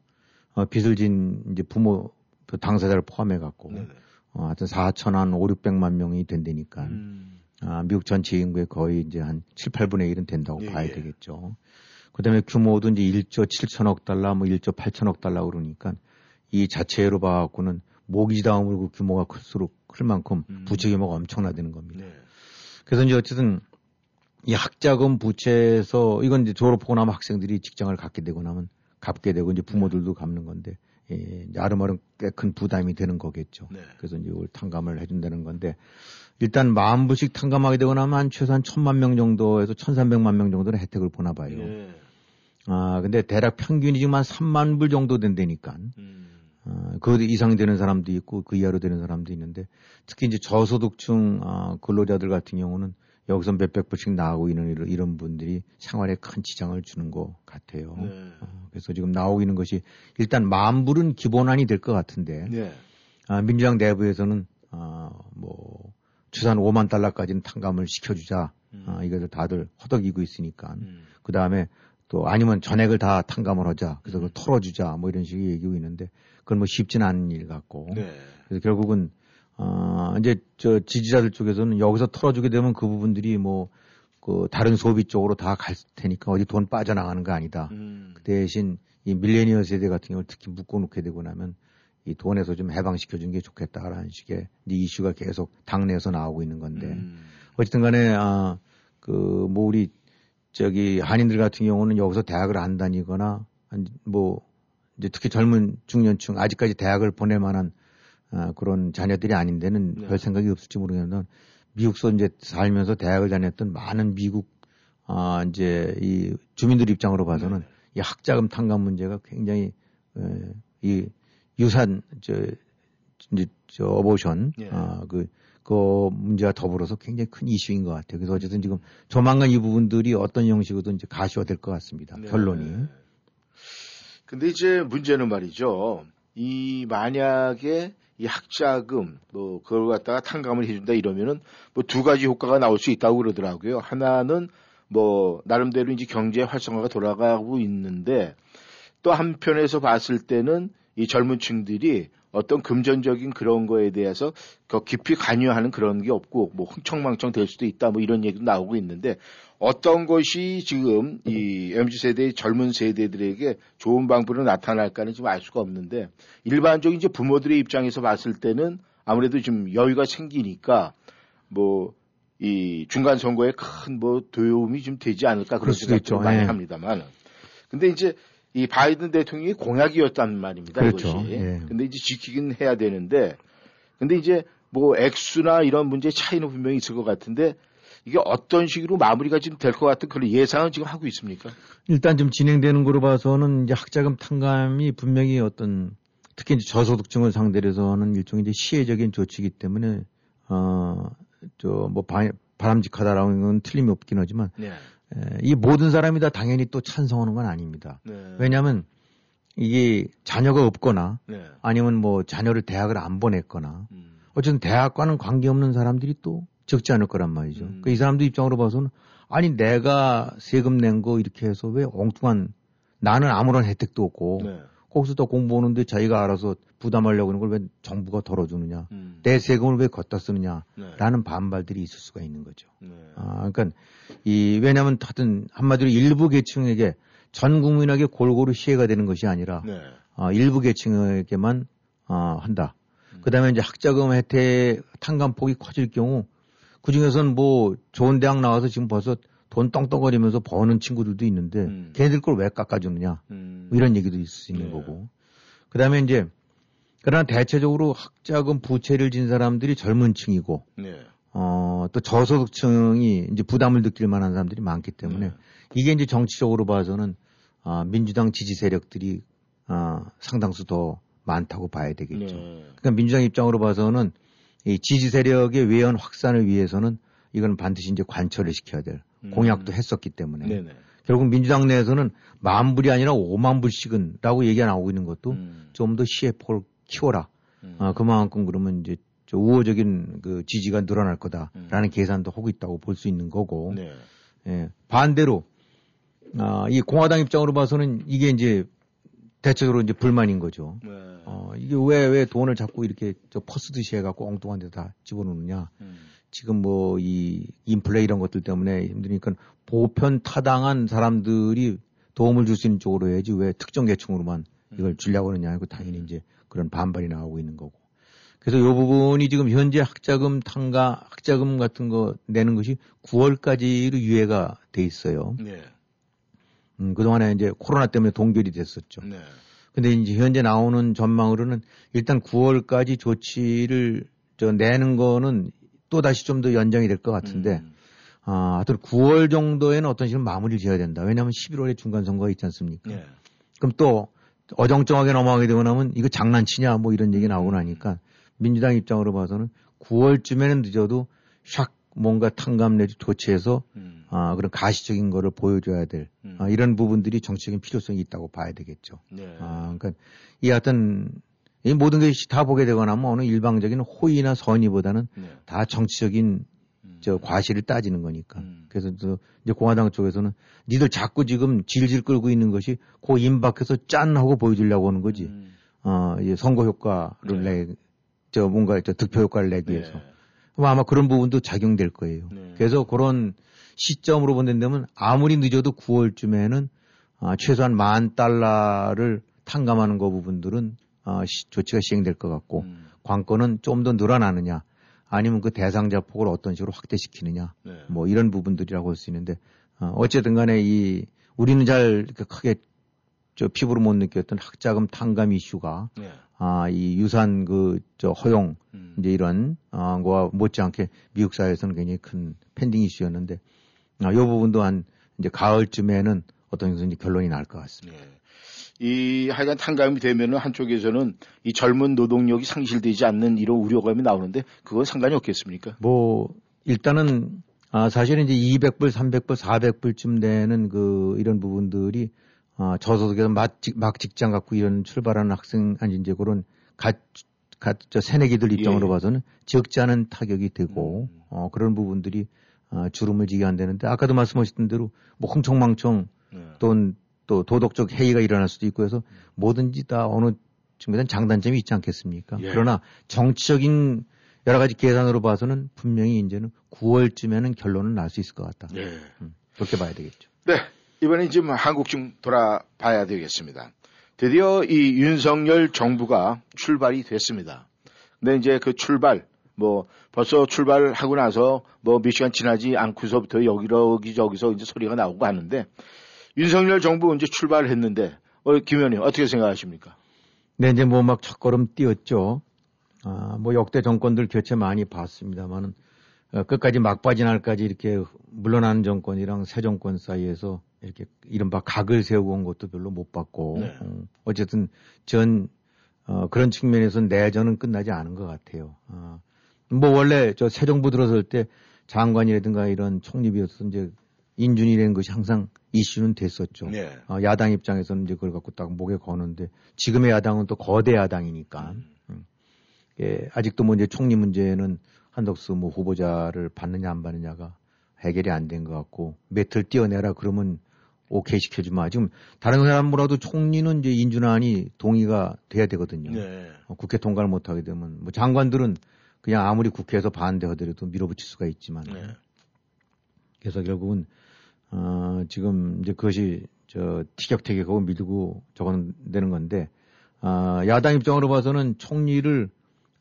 어, 빚을 진 이제 부모 그 당사자를 포함해 갖고 네. 어, 하여튼 4천 한 5, 600만 명이 된다니까. 음. 아, 미국 전체 인구의 거의 이제 한 7, 8분의 1은 된다고 예, 봐야 예. 되겠죠. 그다음에 규모도 이제 1조 7천억 달러, 뭐 1조 8천억 달러 그러니까 이 자체로 봐갖고는 모기 다음으로 그 규모가 클수록 클 만큼 음. 부채 규모가 엄청나되는 겁니다. 네. 그래서 이제 어쨌든 이 학자금 부채에서 이건 이제 졸업하고 나면 학생들이 직장을 갖게 되고 나면 갚게 되고 이제 부모들도 갚는 건데 예, 아름아름 꽤 큰 부담이 되는 거겠죠. 네. 그래서 이제 이걸 탕감을 해준다는 건데 일단 만 불씩 탕감하게 되고 나면 한 최소한 천만 명 정도에서 천삼백만 명 정도는 혜택을 보나 봐요. 네. 아 근데 대략 평균이 지금 한 3만 불 정도 된다니까. 음. 어, 그 이상 되는 사람도 있고 그 이하로 되는 사람도 있는데 특히 이제 저소득층 어, 근로자들 같은 경우는 여기서 몇백 불씩 나오고 있는 이런, 이런 분들이 생활에 큰 지장을 주는 것 같아요. 네. 어, 그래서 지금 나오고 있는 것이 일단 만 불은 기본안이 될 것 같은데 네. 아, 민주당 내부에서는 아, 뭐 추산 5만 달러까지는 탕감을 시켜주자. 음. 아, 이것을 다들 허덕이고 있으니까. 음. 그 다음에 또 아니면 전액을 다 탕감을 하자. 그래서 그걸 음. 털어주자. 뭐 이런 식의 얘기고 있는데 그건 뭐 쉽지는 않은 일 같고. 네. 그래서 결국은 어, 이제 저 지지자들 쪽에서는 여기서 털어주게 되면 그 부분들이 뭐, 그 다른 소비 쪽으로 다 갈 테니까 어디 돈 빠져나가는 거 아니다. 음. 그 대신 이 밀레니얼 세대 같은 경우는 특히 묶어놓게 되고 나면 이 돈에서 좀 해방시켜주는 게 좋겠다라는 식의 이슈가 계속 당내에서 나오고 있는 건데 음. 어쨌든 간에 아, 그, 뭐 우리 저기 한인들 같은 경우는 여기서 대학을 안 다니거나 뭐 이제 특히 젊은 중년층 아직까지 대학을 보낼 만한 아, 그런 자녀들이 아닌데는 네. 별 생각이 없을지 모르겠는데 미국서 이제 살면서 대학을 다녔던 많은 미국 아 이제 이 주민들 입장으로 봐서는 네. 이 학자금 탕감 문제가 굉장히 에, 이 유산 저 이제 저 어보션 예. 아그 그 문제와 더불어서 굉장히 큰 이슈인 것 같아요. 그래서 어쨌든 지금 조만간 이 부분들이 어떤 형식으로든 이제 가시화 될 것 같습니다. 네. 결론이. 근데 이제 문제는 말이죠. 이 만약에 이 학자금 뭐 그걸 갖다가 탕감을 해준다 이러면은 뭐 두 가지 효과가 나올 수 있다고 그러더라고요. 하나는 뭐 나름대로 이제 경제 활성화가 돌아가고 있는데 또 한편에서 봤을 때는 이 젊은 층들이 어떤 금전적인 그런 거에 대해서 더 깊이 관여하는 그런 게 없고 뭐 흥청망청 될 수도 있다 뭐 이런 얘기도 나오고 있는데 어떤 것이 지금 이 MZ 세대의 젊은 세대들에게 좋은 방법으로 나타날까는 지금 알 수가 없는데 일반적인 이제 부모들의 입장에서 봤을 때는 아무래도 좀 여유가 생기니까 뭐 이 중간 선거에 큰 뭐 도움이 좀 되지 않을까 그런 생각도 많이 네. 합니다만 근데 이제 이 바이든 대통령이 공약이었단 말입니다. 그렇죠. 이것이. 예. 근데 이제 지키긴 해야 되는데 근데 이제 뭐 액수나 이런 문제 차이는 분명히 있을 것 같은데 이게 어떤 식으로 마무리가 지금 될 것 같은 그런 예상은 지금 하고 있습니까? 일단 좀 진행되는 거로 봐서는 이제 학자금 탕감이 분명히 어떤 특히 이제 저소득층을 상대로 해서는 일종의 이제 시혜적인 조치이기 때문에 어저 뭐 바람직하다라는 건 틀림이 없긴 하지만 네. 에, 이 모든 사람이 다 당연히 또 찬성하는 건 아닙니다. 네. 왜냐하면 이게 자녀가 없거나 네. 아니면 뭐 자녀를 대학을 안 보냈거나 음. 어쨌든 대학과는 관계없는 사람들이 또 적지 않을 거란 말이죠. 음. 그러니까 이 사람들 입장으로 봐서는 아니 내가 세금 낸 거 이렇게 해서 왜 엉뚱한 나는 아무런 혜택도 없고 네. 거기서 또 공부하는데 자기가 알아서 부담하려고 하는 걸 왜 정부가 덜어주느냐, 음. 내 세금을 왜 걷다 쓰느냐라는 네. 반발들이 있을 수가 있는 거죠. 네. 아, 그러니까 이 왜냐하면 하여튼 한마디로 일부 계층에게 전 국민에게 골고루 시혜가 되는 것이 아니라 네. 아, 일부 계층에게만 아, 한다. 음. 그다음에 이제 학자금 혜택 탕감폭이 커질 경우 그 중에서는 뭐 좋은 대학 나와서 지금 벌써 돈 떵떵거리면서 버는 친구들도 있는데 음. 걔네들 걸 왜 깎아주느냐 음. 뭐 이런 얘기도 있을 수 있는 네. 거고 그 다음에 이제 그러나 대체적으로 학자금 부채를 진 사람들이 젊은 층이고 네. 어, 또 저소득층이 이제 부담을 느낄 만한 사람들이 많기 때문에 네. 이게 이제 정치적으로 봐서는 아, 민주당 지지 세력들이 아, 상당수 더 많다고 봐야 되겠죠. 네. 그러니까 민주당 입장으로 봐서는 이 지지 세력의 외연 확산을 위해서는 이건 반드시 이제 관철을 시켜야 될 음. 공약도 했었기 때문에 네네. 결국 민주당 내에서는 만 불이 아니라 5만 불씩은라고 얘기가 나오고 있는 것도 음. 좀더 폭을 키워라. 음. 아, 그만큼 그러면 이제 저 우호적인 그 지지가 늘어날 거다라는 음. 계산도 하고 있다고 볼 수 있는 거고. 네. 예. 반대로 아, 이 공화당 입장으로 봐서는 이게 이제 대체적으로 이제 불만인 거죠. 네. 어, 이게 왜, 왜 돈을 자꾸 이렇게 저 퍼스듯이 해갖고 엉뚱한 데다 집어넣느냐. 음. 지금 뭐 이 인플레 이런 것들 때문에 힘드니까 보편 타당한 사람들이 도움을 줄 수 있는 쪽으로 해야지 왜 특정 계층으로만 이걸 주려고 그러냐 하고 당연히 이제 그런 반발이 나오고 있는 거고. 그래서 이 부분이 지금 현재 학자금 탕가 학자금 같은 거 내는 것이 9월까지로 유예가 돼 있어요. 네. 음, 그동안에 이제 코로나 때문에 동결이 됐었죠. 네. 근데 이제 현재 나오는 전망으로는 일단 9월까지 조치를 저 내는 거는 또 다시 좀 더 연장이 될 것 같은데 음. 아, 하여튼 9월 정도에는 어떤 식으로 마무리를 지어야 된다. 왜냐하면 11월에 중간 선거가 있지 않습니까? 네. 그럼 또 어정쩡하게 넘어가게 되고 나면 이거 장난치냐 뭐 이런 얘기 나오고 나니까 민주당 입장으로 봐서는 9월쯤에는 늦어도 샥 뭔가 탕감 내지 조치해서 음. 아, 그런 가시적인 거를 보여줘야 될 음. 아, 이런 부분들이 정치적인 필요성이 있다고 봐야 되겠죠. 네. 아, 그러니까 이 하여튼 이 모든 것이 다 보게 되거나 뭐 어느 일방적인 호의나 선의보다는 네. 다 정치적인 음. 저 과실을 따지는 거니까. 음. 그래서 저 이제 공화당 쪽에서는 니들 자꾸 지금 질질 끌고 있는 것이 고 임박해서 짠 하고 보여주려고 하는 거지. 음. 어, 이제 선거 효과를 네. 내, 저 뭔가 저 득표 효과를 내기 위해서. 네. 아마 그런 부분도 작용될 거예요. 네. 그래서 그런 시점으로 본다면 아무리 늦어도 9월쯤에는 아, 최소한 만 달러를 탕감하는 거 부분들은 아, 시, 조치가 시행될 것 같고 음. 관건은 좀 더 늘어나느냐 아니면 그 대상자 폭을 어떤 식으로 확대시키느냐 네. 뭐 이런 부분들이라고 할 수 있는데 어, 어쨌든 간에 이 우리는 잘 크게 저 피부로 못 느꼈던 학자금 탕감 이슈가 네. 아, 이 유산 그, 저, 허용, 음. 이제 이런, 아, 거와 못지않게 미국 사회에서는 굉장히 큰 팬딩 이슈였는데, 아, 요 부분도 한, 이제 가을쯤에는 어떤 이제 결론이 날 것 같습니다. 네. 이 하여간 탕감이 되면은 한쪽에서는 이 젊은 노동력이 상실되지 않는 이런 우려감이 나오는데 그건 상관이 없겠습니까? 뭐, 일단은, 아, 사실은 이제 200불, 300불, 400불쯤 되는 그, 이런 부분들이 어, 저소득에서 막, 직, 막 직장 갖고 이런 출발하는 학생 아니 이제 그런 갓, 갓, 저 새내기들 입장으로 예. 봐서는 적지 않은 타격이 되고, 음. 어, 그런 부분들이 어, 주름을 지게 안 되는데, 아까도 말씀하셨던 대로 뭐 흥청망청 네. 또, 또 도덕적 해이가 일어날 수도 있고 해서 뭐든지 다 어느 측면에는 장단점이 있지 않겠습니까? 예. 그러나 정치적인 여러 가지 계산으로 봐서는 분명히 이제는 9월쯤에는 결론은 날 수 있을 것 같다. 예. 음, 그렇게 봐야 되겠죠. 네. 이번에 지금 한국 좀 돌아봐야 되겠습니다. 드디어 이 윤석열 정부가 출발이 됐습니다. 근데 이제 그 출발, 뭐 벌써 출발하고 나서 뭐 몇 시간 지나지 않고서부터 여기저기 저기서 이제 소리가 나오고 하는데 윤석열 정부 이제 출발을 했는데 어, 김 의원님 어떻게 생각하십니까? 네, 이제 뭐 막 첫걸음 뛰었죠. 아, 뭐 역대 정권들 교체 많이 봤습니다만은 어, 끝까지 막바지 날까지 이렇게 물러나는 정권이랑 새 정권 사이에서 이렇게 이른바 각을 세우고 온 것도 별로 못 봤고 네. 어, 어쨌든 전 어, 그런 측면에서 내전은 끝나지 않은 것 같아요. 어, 뭐 원래 저 새 정부 들어설 때 장관이라든가 이런 총리비로서 이제 인준이라는 것이 항상 이슈는 됐었죠. 네. 어, 야당 입장에서는 이제 그걸 갖고 딱 목에 거는데 지금의 야당은 또 거대 야당이니까 음. 음. 예, 아직도 뭐 이제 총리 문제는 한덕수 뭐 후보자를 받느냐 안 받느냐가 해결이 안 된 것 같고 매틀 띄어내라 그러면 오케이 시켜주면 지금 다른 사람보라도 총리는 이제 인준안이 동의가 돼야 되거든요. 네. 어, 국회 통과를 못하게 되면 뭐 장관들은 그냥 아무리 국회에서 반대하더라도 밀어붙일 수가 있지만 네. 그래서 결국은 어, 지금 이제 그것이 저 티격태격하고 밀고 적어내는 건데 어, 야당 입장으로 봐서는 총리를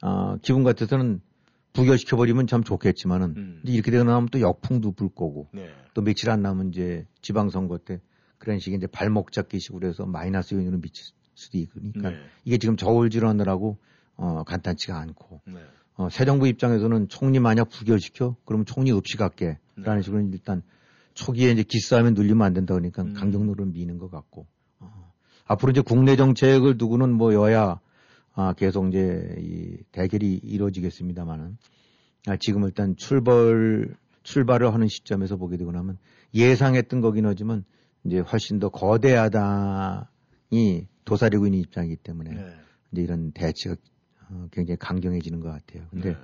어, 기분 같아서는 부결시켜 버리면 참 좋겠지만은 음. 이렇게 되고 나면 또 역풍도 불 거고 네. 또 며칠 안 남은 이제 지방선거 때 그런 식의 이제 발목 잡기 식으로 해서 마이너스 요인으로 미칠 수도 있으니까 네. 이게 지금 저울 질환느라고 어, 간단치가 않고 네. 어, 새 정부 입장에서는 총리 만약 부결시켜 그러면 총리 없이 갈게라는 네. 식으로 일단 초기에 이제 기싸움에 눌리면 안 된다 그러니까 음. 강경로를 미는 것 같고 어. 앞으로 이제 국내 정책을 두고는 뭐 여야 아, 계속 이제 이 대결이 이루어지겠습니다만은 아, 지금 일단 출발 출발을 하는 시점에서 보게 되고 나면 예상했던 거긴 하지만 이제 훨씬 더 거대 야당이 도사리고 있는 입장이기 때문에 네. 이제 이런 대치가 어, 굉장히 강경해지는 것 같아요. 근데 네.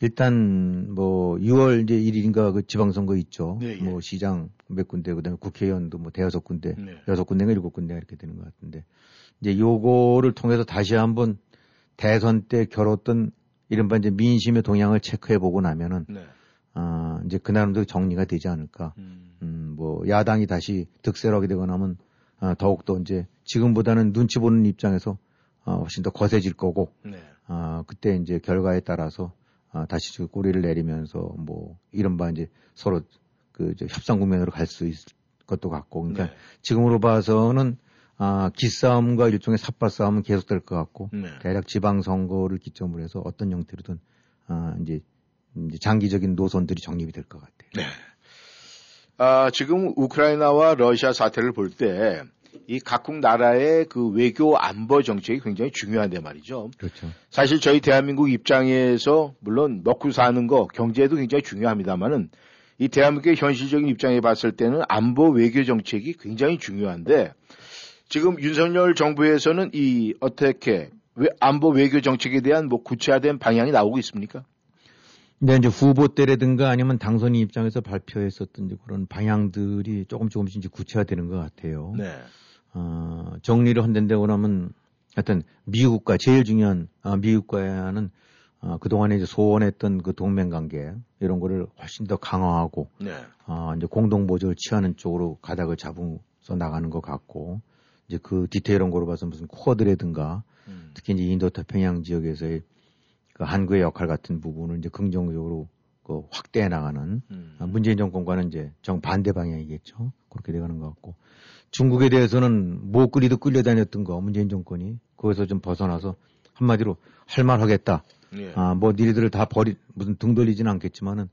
일단 뭐 6월 이제 1일인가 그 지방선거 있죠. 네, 예. 뭐 시장 몇 군데 그다음에 국회의원도 뭐 대여섯 군데, 네. 여섯 군데가 일곱 군데가 이렇게 되는 것 같은데 이제 요거를 통해서 다시 한번 대선 때 겨뤘던 이른바 이제 민심의 동향을 체크해 보고 나면은 네. 어, 이제 그나름도 정리가 되지 않을까. 음. 음, 뭐 야당이 다시 득세를 하게 되거나 하면 어, 더욱더 이제 지금보다는 눈치 보는 입장에서 어, 훨씬 더 거세질 거고 네. 어, 그때 이제 결과에 따라서 어, 다시 그 꼬리를 내리면서 뭐 이른바 이제 서로 그 협상 국면으로 갈 수 있을 것도 같고 그러니까 네. 지금으로 봐서는 아, 기싸움과 일종의 삿발 싸움은 계속될 것 같고 네. 대략 지방 선거를 기점으로 해서 어떤 형태로든 아, 이제, 이제 장기적인 노선들이 정립이 될 것 같아요. 네. 아, 지금 우크라이나와 러시아 사태를 볼 때 이 각국 나라의 그 외교 안보 정책이 굉장히 중요한데 말이죠. 그렇죠. 사실 저희 대한민국 입장에서 물론 먹고 사는 거 경제도 굉장히 중요합니다만은 이 대한민국의 현실적인 입장에 봤을 때는 안보 외교 정책이 굉장히 중요한데 지금 윤석열 정부에서는 이 어떻게 안보 외교 정책에 대한 뭐 구체화된 방향이 나오고 있습니까? 네, 이제 후보 때라든가 아니면 당선인 입장에서 발표했었던 그런 방향들이 조금 조금씩 이제 구체화되는 것 같아요. 네. 어, 정리를 한다고 하면 하여튼 미국과 제일 중요한 어, 미국과는 어, 그동안에 이제 소원했던 그 동맹 관계 이런 거를 훨씬 더 강화하고 네. 어, 이제 공동 보조를 취하는 쪽으로 가닥을 잡아서 나가는 것 같고 이제 그 디테일한 거로 봐서 무슨 쿼드라든가 음. 특히 이제 인도 태평양 지역에서의 그 한국의 역할 같은 부분을 이제 긍정적으로 그 확대해 나가는 음. 아, 문재인 정권과는 이제 정반대 방향이겠죠. 그렇게 돼가는 것 같고 중국에 대해서는 뭐 끌리도 끌려다녔던 거 문재인 정권이 거기서 좀 벗어나서 한마디로 할 말 하겠다. 예. 아, 뭐 니네들을 다 버리 무슨 등 돌리지는 않겠지만은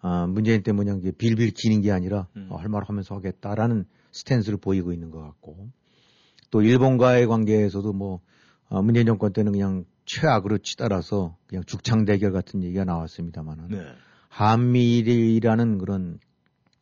아, 문재인 때문에 이게 빌빌 기는 게 아니라 음. 어, 할말 하면서 하겠다라는 스탠스를 보이고 있는 것 같고 또 일본과의 관계에서도 뭐 어, 문재인 정권 때는 그냥 최악으로 치달아서 그냥 죽창 대결 같은 얘기가 나왔습니다만은 네. 한미일이라는 그런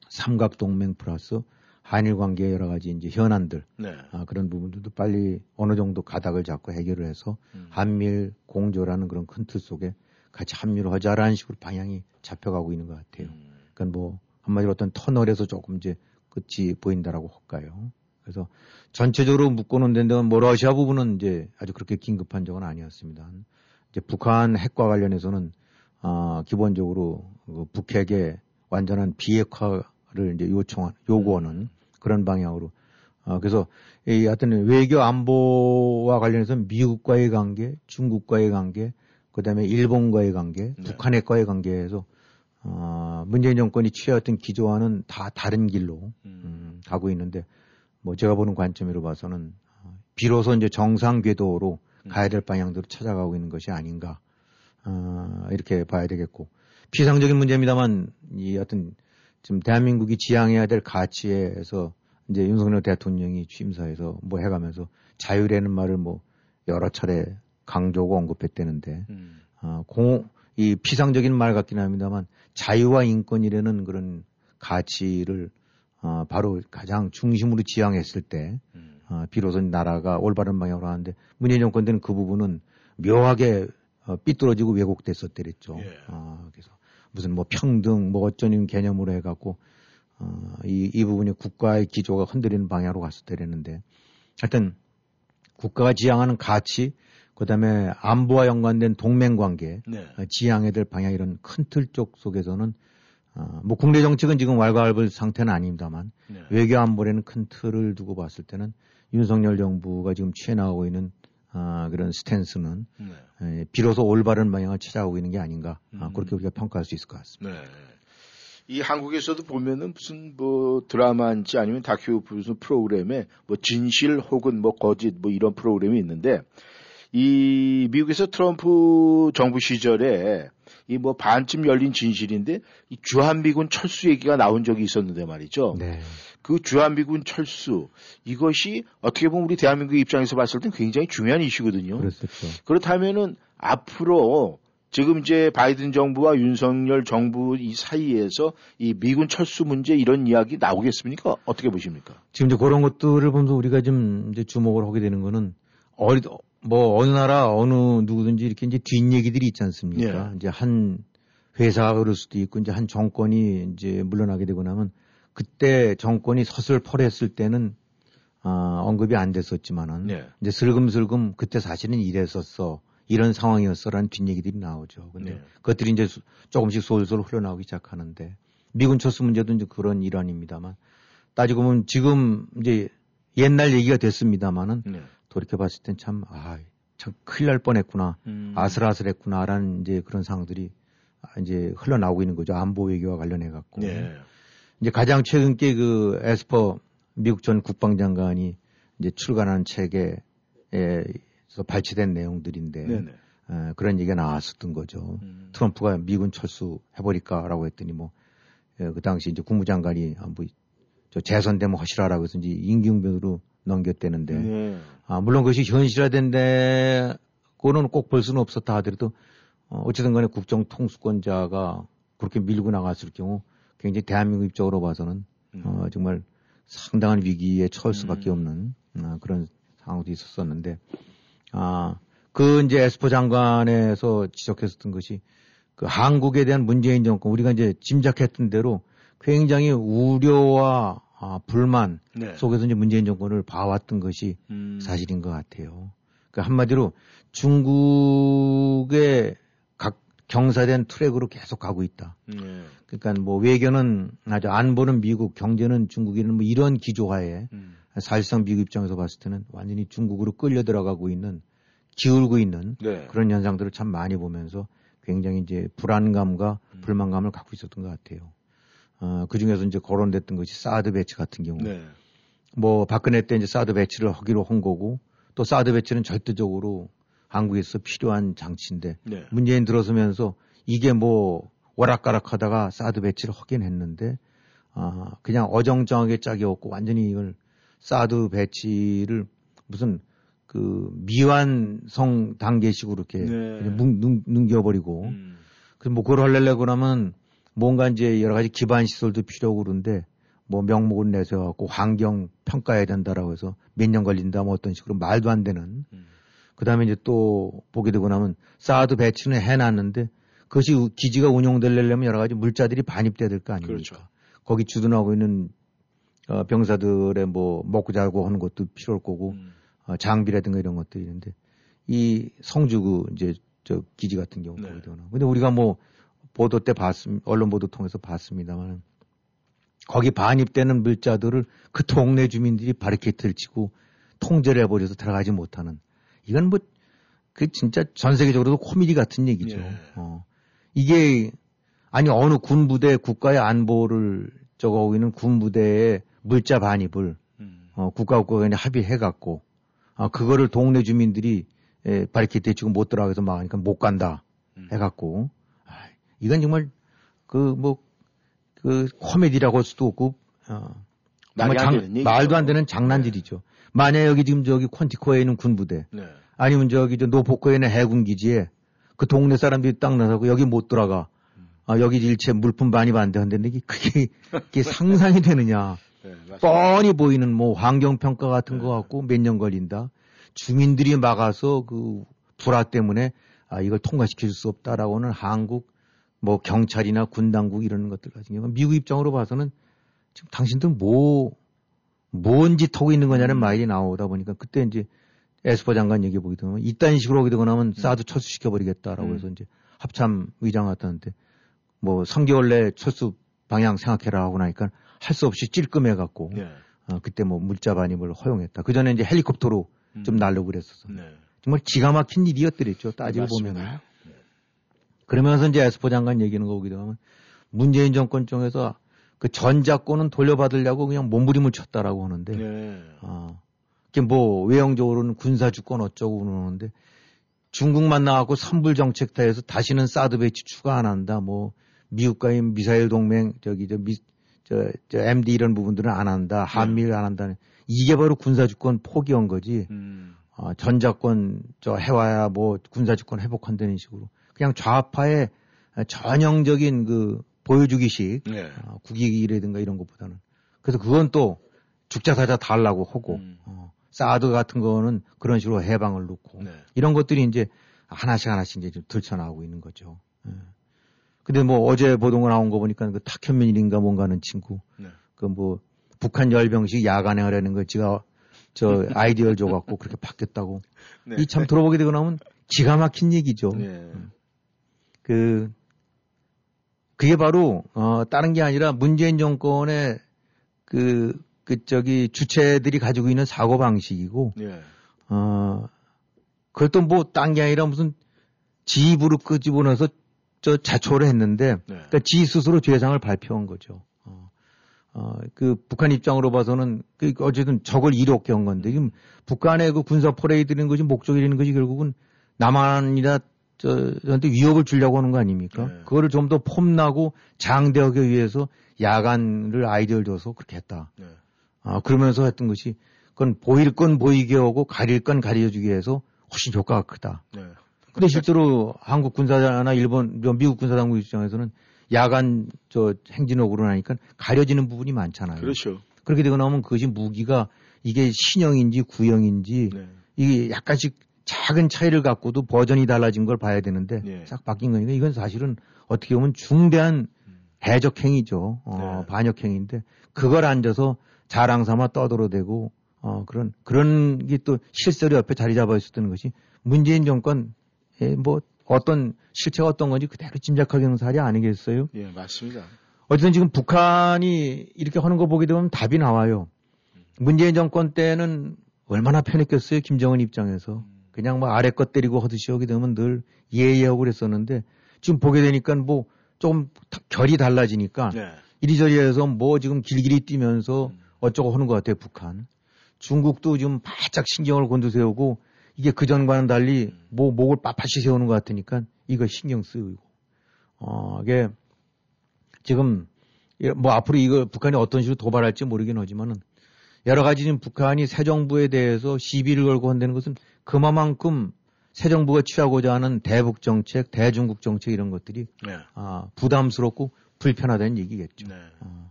삼각 동맹 플러스 한일 관계 여러 가지 이제 현안들 네. 아, 그런 부분들도 빨리 어느 정도 가닥을 잡고 해결을 해서 음. 한미일 공조라는 그런 큰 틀 속에 같이 합류를 하자라는 식으로 방향이 잡혀가고 있는 것 같아요. 음. 그러니까 뭐 한마디로 어떤 터널에서 조금 이제 끝이 보인다라고 할까요? 그래서 전체적으로 묶어놓은 데는 뭐 러시아 부분은 이제 아주 그렇게 긴급한 적은 아니었습니다. 이제 북한 핵과 관련해서는 아, 기본적으로 그 북핵의 완전한 비핵화 를 이제 요청한 요구하는 그런 방향으로 아, 그래서 이 하여튼 외교 안보와 관련해서 미국과의 관계, 중국과의 관계, 그다음에 일본과의 관계, 네. 북한핵과의 관계에서 어, 문재인 정권이 취해왔던 기조와는 다 다른 길로 음. 음, 가고 있는데 뭐 제가 보는 관점으로 봐서는 어, 비로소 이제 정상 궤도로 음. 가야 될 방향대로 찾아가고 있는 것이 아닌가 어, 이렇게 봐야 되겠고 피상적인 문제입니다만 이 어떤 지금 대한민국이 지향해야 될 가치에서 이제 윤석열 대통령이 취임사에서 뭐 해가면서 자유라는 말을 뭐 여러 차례 강조하고 언급했다는데 음. 어, 공, 이 피상적인 말 같긴 합니다만 자유와 인권이라는 그런 가치를 어, 바로 가장 중심으로 지향했을 때 음. 어, 비로소 나라가 올바른 방향으로 하는데 문재인 정권 때는 그 부분은 묘하게 어, 삐뚤어지고 왜곡됐었대랬죠. 예. 어, 그래서 무슨 뭐 평등 뭐 어쩌는 개념으로 해갖고 어, 이, 이 부분이 국가의 기조가 흔들리는 방향으로 갔었대랬는데 하여튼 국가가 지향하는 가치 그다음에 안보와 연관된 동맹 관계 네. 어, 지향해야 될 방향 이런 큰 틀 쪽 속에서는 어, 뭐 국내 정책은 지금 왈가왈부 상태는 아닙니다만 네. 외교 안보라는 큰 틀을 두고 봤을 때는 윤석열 정부가 지금 취해 나가고 있는 아, 그런 스탠스는 네. 에, 비로소 올바른 방향을 찾아오고 있는 게 아닌가 아, 음. 그렇게 우리가 평가할 수 있을 것 같습니다. 네. 이 한국에서도 보면은 무슨 뭐 드라마인지 아니면 다큐 무슨 프로그램에 뭐 진실 혹은 뭐 거짓 뭐 이런 프로그램이 있는데 이 미국에서 트럼프 정부 시절에 이 뭐 반쯤 열린 진실인데 이 주한미군 철수 얘기가 나온 적이 있었는데 말이죠. 네. 그 주한미군 철수 이것이 어떻게 보면 우리 대한민국 입장에서 봤을 때 굉장히 중요한 이슈거든요. 그렇다면은 앞으로 지금 이제 바이든 정부와 윤석열 정부 이 사이에서 이 미군 철수 문제 이런 이야기 나오겠습니까? 어떻게 보십니까? 지금 이제 그런 것들을 보면서 우리가 좀 이제 주목을 하게 되는 거는 어리 뭐 어느 나라 어느 누구든지 이렇게 이제 뒷 얘기들이 있지 않습니까? 예. 이제 한 회사가 그럴 수도 있고 이제 한 정권이 이제 물러나게 되고 나면 그때 정권이 서슬퍼했을 때는 아, 언급이 안 됐었지만은 예. 이제 슬금슬금 그때 사실은 이랬었어 이런 상황이었어라는 뒷얘기들이 나오죠. 근데 예. 그것들이 이제 조금씩 솔솔 흘러나오기 시작하는데 미군 철수 문제도 이제 그런 일환입니다만 따지고 보면 지금 이제 옛날 얘기가 됐습니다만은 네. 돌이켜 봤을 땐 참, 아, 참 큰일 날 뻔했구나. 음. 아슬아슬했구나라는 이제 그런 상황들이 이제 흘러나오고 있는 거죠. 안보 외교와 관련해 갖고. 네. 이제 가장 최근 게 그 에스퍼 미국 전 국방장관이 이제 출간한 책에서 발췌된 내용들인데 네 에, 그런 얘기가 나왔었던 거죠. 음. 트럼프가 미군 철수해버릴까라고 했더니 뭐, 에, 그 당시 이제 국무장관이 아, 뭐, 저 재선되면 허시라라고 해서 이제 임기응변으로 넘겼대는데, 네. 아, 물론 그것이 현실화된데, 그거는 꼭 볼 수는 없었다 하더라도, 어, 어쨌든 간에 국정 통수권자가 그렇게 밀고 나갔을 경우 굉장히 대한민국 입장으로 봐서는, 음. 어, 정말 상당한 위기에 처할 수밖에 음. 없는, 어, 그런 상황도 있었었는데, 아, 그 이제 에스포 장관에서 지적했었던 것이 그 한국에 대한 문재인 정권 우리가 이제 짐작했던 대로 굉장히 우려와 아, 불만 네. 속에서 이제 문재인 정권을 봐왔던 것이 음. 사실인 것 같아요. 그 한마디로 중국의 각 경사된 트랙으로 계속 가고 있다. 네. 그러니까 뭐 외교는 아주 안보는 미국, 경제는 중국이는 뭐 이런 기조하에 음. 사실상 미국 입장에서 봤을 때는 완전히 중국으로 끌려 들어가고 있는 기울고 있는 네. 그런 현상들을 참 많이 보면서 굉장히 이제 불안감과 음. 불만감을 갖고 있었던 것 같아요. 어, 그 중에서 이제 거론됐던 것이 사드 배치 같은 경우. 네. 뭐 박근혜 때 이제 사드 배치를 하기로 한 거고 또 사드 배치는 절대적으로 한국에서 필요한 장치인데 네. 문재인 들어서면서 이게 뭐 오락가락 하다가 사드 배치를 하긴 했는데 아, 그냥 어정쩡하게 짝이 없고 완전히 이걸 사드 배치를 무슨 그 미완성 단계식으로 이렇게 네. 뭉, 능 겨버리고 음. 그뭐 그걸 하려고 그러면 뭔가 이제 여러 가지 기반 시설도 필요하고 그런데 뭐 명목을 내서 갖고 환경 평가해야 된다라고 해서 몇 년 걸린다 뭐 어떤 식으로 말도 안 되는 음. 그 다음에 이제 또 보게 되고 나면 사드 배치는 해놨는데 그것이 기지가 운용되려면 여러 가지 물자들이 반입돼야 될 거 아닙니까? 그렇죠. 거기 주둔하고 있는 어, 병사들의 뭐 먹고 자고 하는 것도 필요할 거고 음. 어, 장비라든가 이런 것들이 있는데 이 성주구 이제 저 기지 같은 경우 네. 보거나 근데 우리가 뭐 보도 때 봤습 언론 보도 통해서 봤습니다만 거기 반입되는 물자들을 그 동네 주민들이 바리케이트를 치고 통제를 해버려서 들어가지 못하는 이건 뭐 그 진짜 전 세계적으로도 코미디 같은 얘기죠. 네. 어. 이게 아니 어느 군 부대 국가의 안보를 저거하고 있는 군 부대의 물자 반입을 음. 어, 국가국가 간에 합의해 갖고 아, 그거를 동네 주민들이 에, 바리케이트에 지금 못 들어가서 막하니까 못 간다 음. 해갖고 아, 이건 정말 그 뭐그 뭐, 그 코미디라고 할 수도 없고 어, 정말 장, 말도 안 되는 장난질이죠. 네. 만약 여기 지금 저기 콘티코에 있는 군부대 네. 아니면 저기 저 노포코에 있는 해군 기지에 그 동네 사람들이 딱 나서고 여기 못 들어가. 음. 아, 여기 일체 물품 돼. 근데 그게, 그게 상상이 되느냐. 네, 뻔히 보이는 뭐 환경평가 같은 네. 거 갖고 몇 년 걸린다. 주민들이 막아서 그 불화 때문에 아, 이걸 통과시킬 수 없다라고는 한국 뭐 경찰이나 군 당국 이런 것들 같은 경우 미국 입장으로 봐서는 지금 당신들 뭐, 뭔 짓 하고 있는 거냐는 음. 말이 나오다 보니까 그때 이제 에스퍼 장관 얘기 보게 되면 이딴 식으로 하게 되고 나면 음. 사드 철수시켜 버리겠다라고 음. 해서 이제 합참 의장 같았는데 뭐 3개월 내에 철수 방향 생각해라 하고 나니까 할 수 없이 찔끔해 갖고 네. 어, 그때 뭐 물자 반입을 허용했다. 그 전에 이제 헬리콥터로 음. 좀 날려고 그랬었어. 네. 정말 기가 막힌 일이었더랬죠. 따지고 보면은. 네. 그러면서 이제 에스포 장관 얘기는 거 보기도 하면 문재인 정권 쪽에서 그 전작권은 돌려받으려고 그냥 몸부림을 쳤다라고 하는데, 네. 어, 뭐 외형적으로는 군사주권 어쩌고 그러는데 중국만 나왔고 선불 정책 타해서 다시는 사드 배치 추가 안 한다. 뭐 미국과의 미사일 동맹 저기 저 미, 저, 저 MD 이런 부분들은 안 한다. 한미를 안 한다는 이게 바로 군사주권 포기한 거지. 음. 어, 전자권 저 해와야 뭐 군사주권 회복한다는 식으로 그냥 좌파의 전형적인 그 보여주기식 네. 어, 국익이라든가 이런 것보다는 그래서 그건 또 죽자 사자 달라고 하고 음. 어, 사드 같은 거는 그런 식으로 해방을 놓고 네. 이런 것들이 이제 하나씩 하나씩 이제 좀 들쳐나오고 있는 거죠. 예. 근데 뭐 어제 보도가 나온 거 보니까 그 탁현민인가 뭔가 하는 친구 네. 그뭐 북한 열병식 야간에 하려는 거 지가 저 아이디어를 줘갖고 그렇게 바뀌었다고 네. 이참 들어보게 되고 나면 기가 막힌 얘기죠. 네. 음. 그 그게 바로 어 다른 게 아니라 문재인 정권의 그 그 저기 주체들이 가지고 있는 사고 방식이고 예. 어 그것도 뭐딴 게 아니라 무슨 지 입으로 끄집어내서 저 자초를 했는데 네. 그러니까 지 스스로 죄상을 발표한 거죠. 어, 어, 그 북한 입장으로 봐서는 그 어쨌든 적을 이롭게 한 건데 지금 북한의 그 군사 퍼레이드는 것이 목적이라는 것이 결국은 남한이나 저, 저한테 위협을 주려고 하는 거 아닙니까? 네. 그거를 좀 더 폼나고 장대하기 위해서 야간을 아이디어를 줘서 그렇게 했다. 네. 아, 그러면서 했던 것이 그건 보일 건 보이게 하고 가릴 건 가려주기 위해서 훨씬 효과가 크다. 네. 근데 실제로 한국 군사나 일본, 미국 군사당국 입장에서는 야간 저 행진옥으로 나니까 가려지는 부분이 많잖아요. 그렇죠. 그렇게 되고 나면 그것이 무기가 이게 신형인지 구형인지 네. 이게 약간씩 작은 차이를 갖고도 버전이 달라진 걸 봐야 되는데 네. 싹 바뀐 거니까 이건 사실은 어떻게 보면 중대한 해적 행위죠. 어, 네. 반역 행위인데 그걸 앉아서 자랑 삼아 떠들어대고 어, 그런 그런 게 또 실설이 옆에 자리 잡아 있었던 것이 문재인 정권 예, 뭐 어떤 실체가 어떤 건지 그대로 짐작하게 하는 사례 아니겠어요? 예, 맞습니다. 어쨌든 지금 북한이 이렇게 하는 거 보게 되면 답이 나와요. 문재인 정권 때는 얼마나 편했겠어요, 김정은 입장에서. 그냥 뭐 아래 것 때리고 허드시 하게 되면 늘 예예하고 그랬었는데 지금 보게 되니까 뭐 조금 결이 달라지니까 네. 이리저리 해서 뭐 지금 길길이 뛰면서 어쩌고 하는 것 같아요, 북한. 중국도 지금 바짝 신경을 곤두세우고 이게 그전과는 달리 뭐 목을 빳빳이 세우는 것 같으니까 이거 신경 쓰이고 어 이게 지금 뭐 앞으로 이거 북한이 어떤 식으로 도발할지 모르긴 하지만은 여러 가지 지금 북한이 새 정부에 대해서 시비를 걸고 한다는 것은 그만큼 새 정부가 취하고자 하는 대북 정책, 대중국 정책 이런 것들이 네. 아, 부담스럽고 불편하다는 얘기겠죠. 네. 아,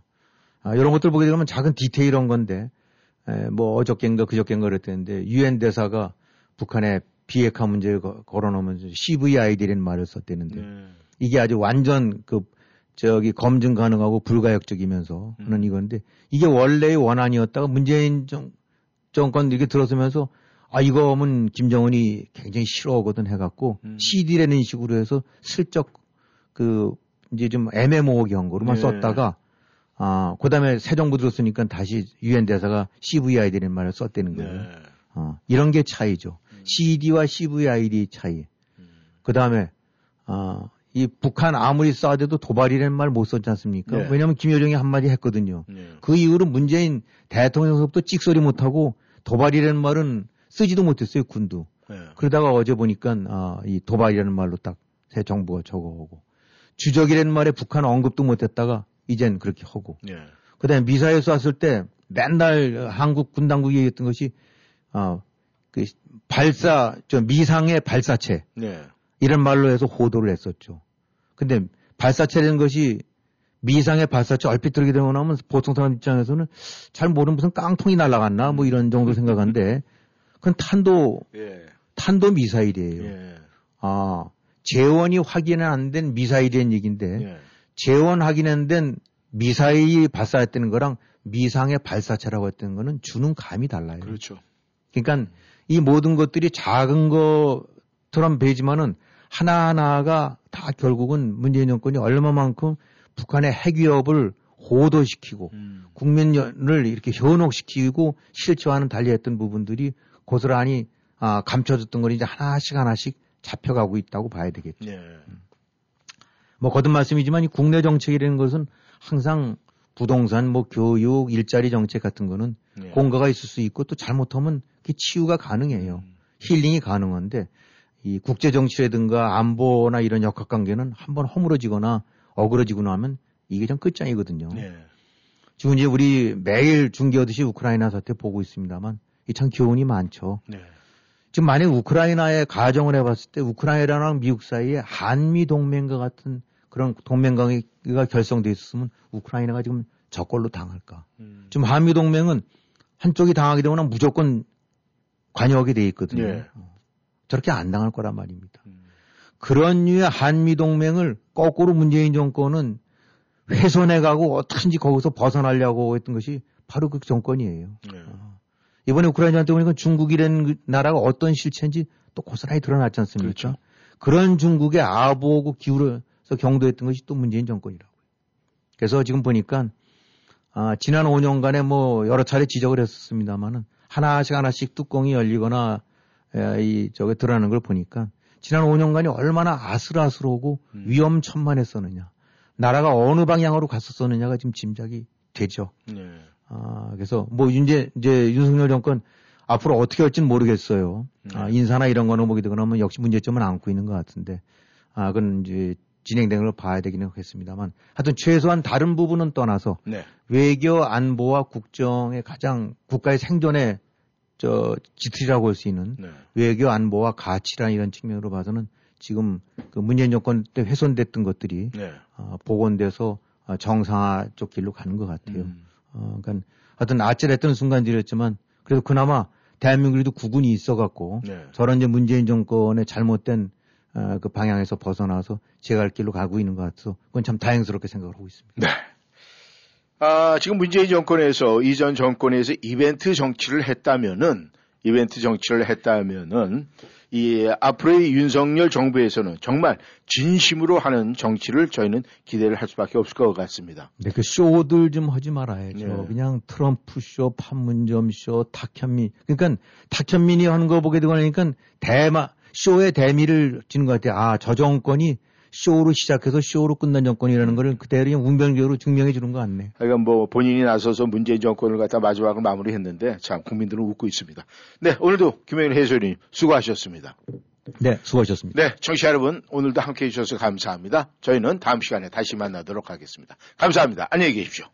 아, 이런 것들 보게 되면 작은 디테일한 건데 에, 뭐 어저께인가 그저께인가 그랬는데 유엔 대사가 북한의 비핵화 문제를 걸어놓으면서 CVID라는 말을 썼대는데 네. 이게 아주 완전 그 저기 검증 가능하고 불가역적이면서 하는 음. 이건데 이게 원래의 원안이었다가 문재인 정, 정권 이렇게 들어서면서 아 이거 하면 김정은이 굉장히 싫어하거든 해갖고 음. CD라는 식으로 해서 슬쩍 그 이제 좀 애매모호하게 한 거로만 네. 썼다가 아 그 다음에 새 정부 들었으니까 다시 유엔 대사가 CVID라는 말을 썼다는 거예요. 네. 어, 이런 게 차이죠. CD와 CVID 차이. 그 다음에, 어, 이 북한 아무리 쏴대도 도발이라는 말 못 썼지 않습니까? 네. 왜냐하면 김여정이 한마디 했거든요. 네. 그 이후로 문재인 대통령서부터 찍소리 못하고 도발이라는 말은 쓰지도 못했어요, 군도. 네. 그러다가 어제 보니까, 아, 이 도발이라는 말로 딱 새 정부가 적어오고. 주적이라는 말에 북한 언급도 못했다가 이젠 그렇게 하고. 네. 그 다음에 미사일 쐈을 때 맨날 한국 군 당국이 얘기했던 것이, 어, 그 발사, 저 미상의 발사체. 네. 이런 말로 해서 호도를 했었죠. 근데 발사체라는 것이 미상의 발사체 얼핏 들게 되고 나면 보통 사람 입장에서는 잘 모르는 무슨 깡통이 날아갔나 뭐 이런 정도 생각하는데 그건 탄도, 예. 탄도 미사일이에요. 예. 아, 재원이 확인 안된 미사일이란 얘기인데 예. 재원 확인 안된 미사일이 발사했다는 거랑 미상의 발사체라고 했던 거는 주는 감이 달라요. 그렇죠. 그러니까 이 모든 것들이 작은 것처럼 보이지만은 하나하나가 다 결국은 문재인 정권이 얼마만큼 북한의 핵 위협을 호도시키고 음. 국민을 이렇게 현혹시키고 실체와는 달리했던 부분들이 고스란히 아, 감춰졌던 걸 이제 하나씩 하나씩 잡혀가고 있다고 봐야 되겠죠. 네. 음. 뭐 거듭 말씀이지만 이 국내 정책이라는 것은 항상 부동산, 뭐 교육, 일자리 정책 같은 거는 네. 공가가 있을 수 있고 또 잘못하면 그 치유가 가능해요. 음. 힐링이 가능한데 이 국제 정치라든가 안보나 이런 역학 관계는 한번 허물어지거나 어그러지고 나면 이게 좀 끝장이거든요. 네. 지금 이제 우리 매일 중계하듯이 우크라이나 사태 보고 있습니다만 이 참 교훈이 많죠. 네. 지금 만약 우크라이나에 가정을 해봤을 때 우크라이나랑 미국 사이에 한미 동맹과 같은 그런 동맹 관계가 결성돼 있었으면 우크라이나가 지금 저걸로 당할까? 음. 지금 한미 동맹은 한쪽이 당하게 되면 무조건 관여하게 돼 있거든요. 예. 어. 저렇게 안 당할 거란 말입니다. 음. 그런 류의 한미 동맹을 거꾸로 문재인 정권은 훼손해 가고 어떻게든지 거기서 벗어나려고 했던 것이 바로 그 정권이에요. 네. 어. 이번에 우크라이나 때 보니까 중국이라는 그 나라가 어떤 실체인지 또 고스란히 드러났지 않습니까? 그렇죠. 그런 중국의 아보고 기울어 그래서 경도했던 것이 또 문재인 정권이라고요. 그래서 지금 보니까 아, 지난 5년간에 뭐 여러 차례 지적을 했었습니다만은 하나씩 하나씩 뚜껑이 열리거나 에, 이 저게 드러나는 걸 보니까 지난 5년간이 얼마나 아슬아슬하고 음. 위험천만했었느냐. 나라가 어느 방향으로 갔었었느냐가 지금 짐작이 되죠. 네. 아, 그래서 뭐 이제 이제 윤석열 정권 앞으로 어떻게 할지는 모르겠어요. 아, 네. 인사나 이런 거는 보게 되거나 하면 역시 문제점은 안고 있는 것 같은데, 아, 그건 이제 진행되는 걸 봐야 되기는 하겠습니다만, 하여튼 최소한 다른 부분은 떠나서 네. 외교 안보와 국정의 가장 국가의 생존의 저 지틀이라고 할 수 있는 네. 외교 안보와 가치라는 이런 측면으로 봐서는 지금 그 문재인 정권 때 훼손됐던 것들이 네. 어, 복원돼서 어, 정상화 쪽 길로 가는 것 같아요. 음. 어, 그러니까 하여튼 아찔했던 순간들이었지만 그래도 그나마 대한민국에도 구군이 있어갖고 네. 저런 이제 문재인 정권의 잘못된 어, 그 방향에서 벗어나서 제 갈 길로 가고 있는 것 같아서 그건 참 다행스럽게 생각을 하고 있습니다. 네. 아, 지금 문재인 정권에서 이전 정권에서 이벤트 정치를 했다면은 이벤트 정치를 했다면은 이 앞으로의 윤석열 정부에서는 정말 진심으로 하는 정치를 저희는 기대를 할 수밖에 없을 것 같습니다. 근데 그 쇼들 좀 하지 말아야죠. 네. 그냥 트럼프 쇼, 판문점 쇼, 탁현민. 그러니까 탁현민이 하는 거 보게 되고 나니까 대마, 쇼의 대미를 지는 것 같아요. 아, 저 정권이 쇼로 시작해서 쇼로 끝난 정권이라는 걸 그대로 그냥 운명적으로 증명해 주는 것 같네. 그러니까 뭐 본인이 나서서 문재인 정권을 갖다 마지막으로 마무리했는데 참 국민들은 웃고 있습니다. 네, 오늘도 김영일 해설위원님 수고하셨습니다. 네, 수고하셨습니다. 네, 청취자 여러분 오늘도 함께해 주셔서 감사합니다. 저희는 다음 시간에 다시 만나도록 하겠습니다. 감사합니다. 안녕히 계십시오.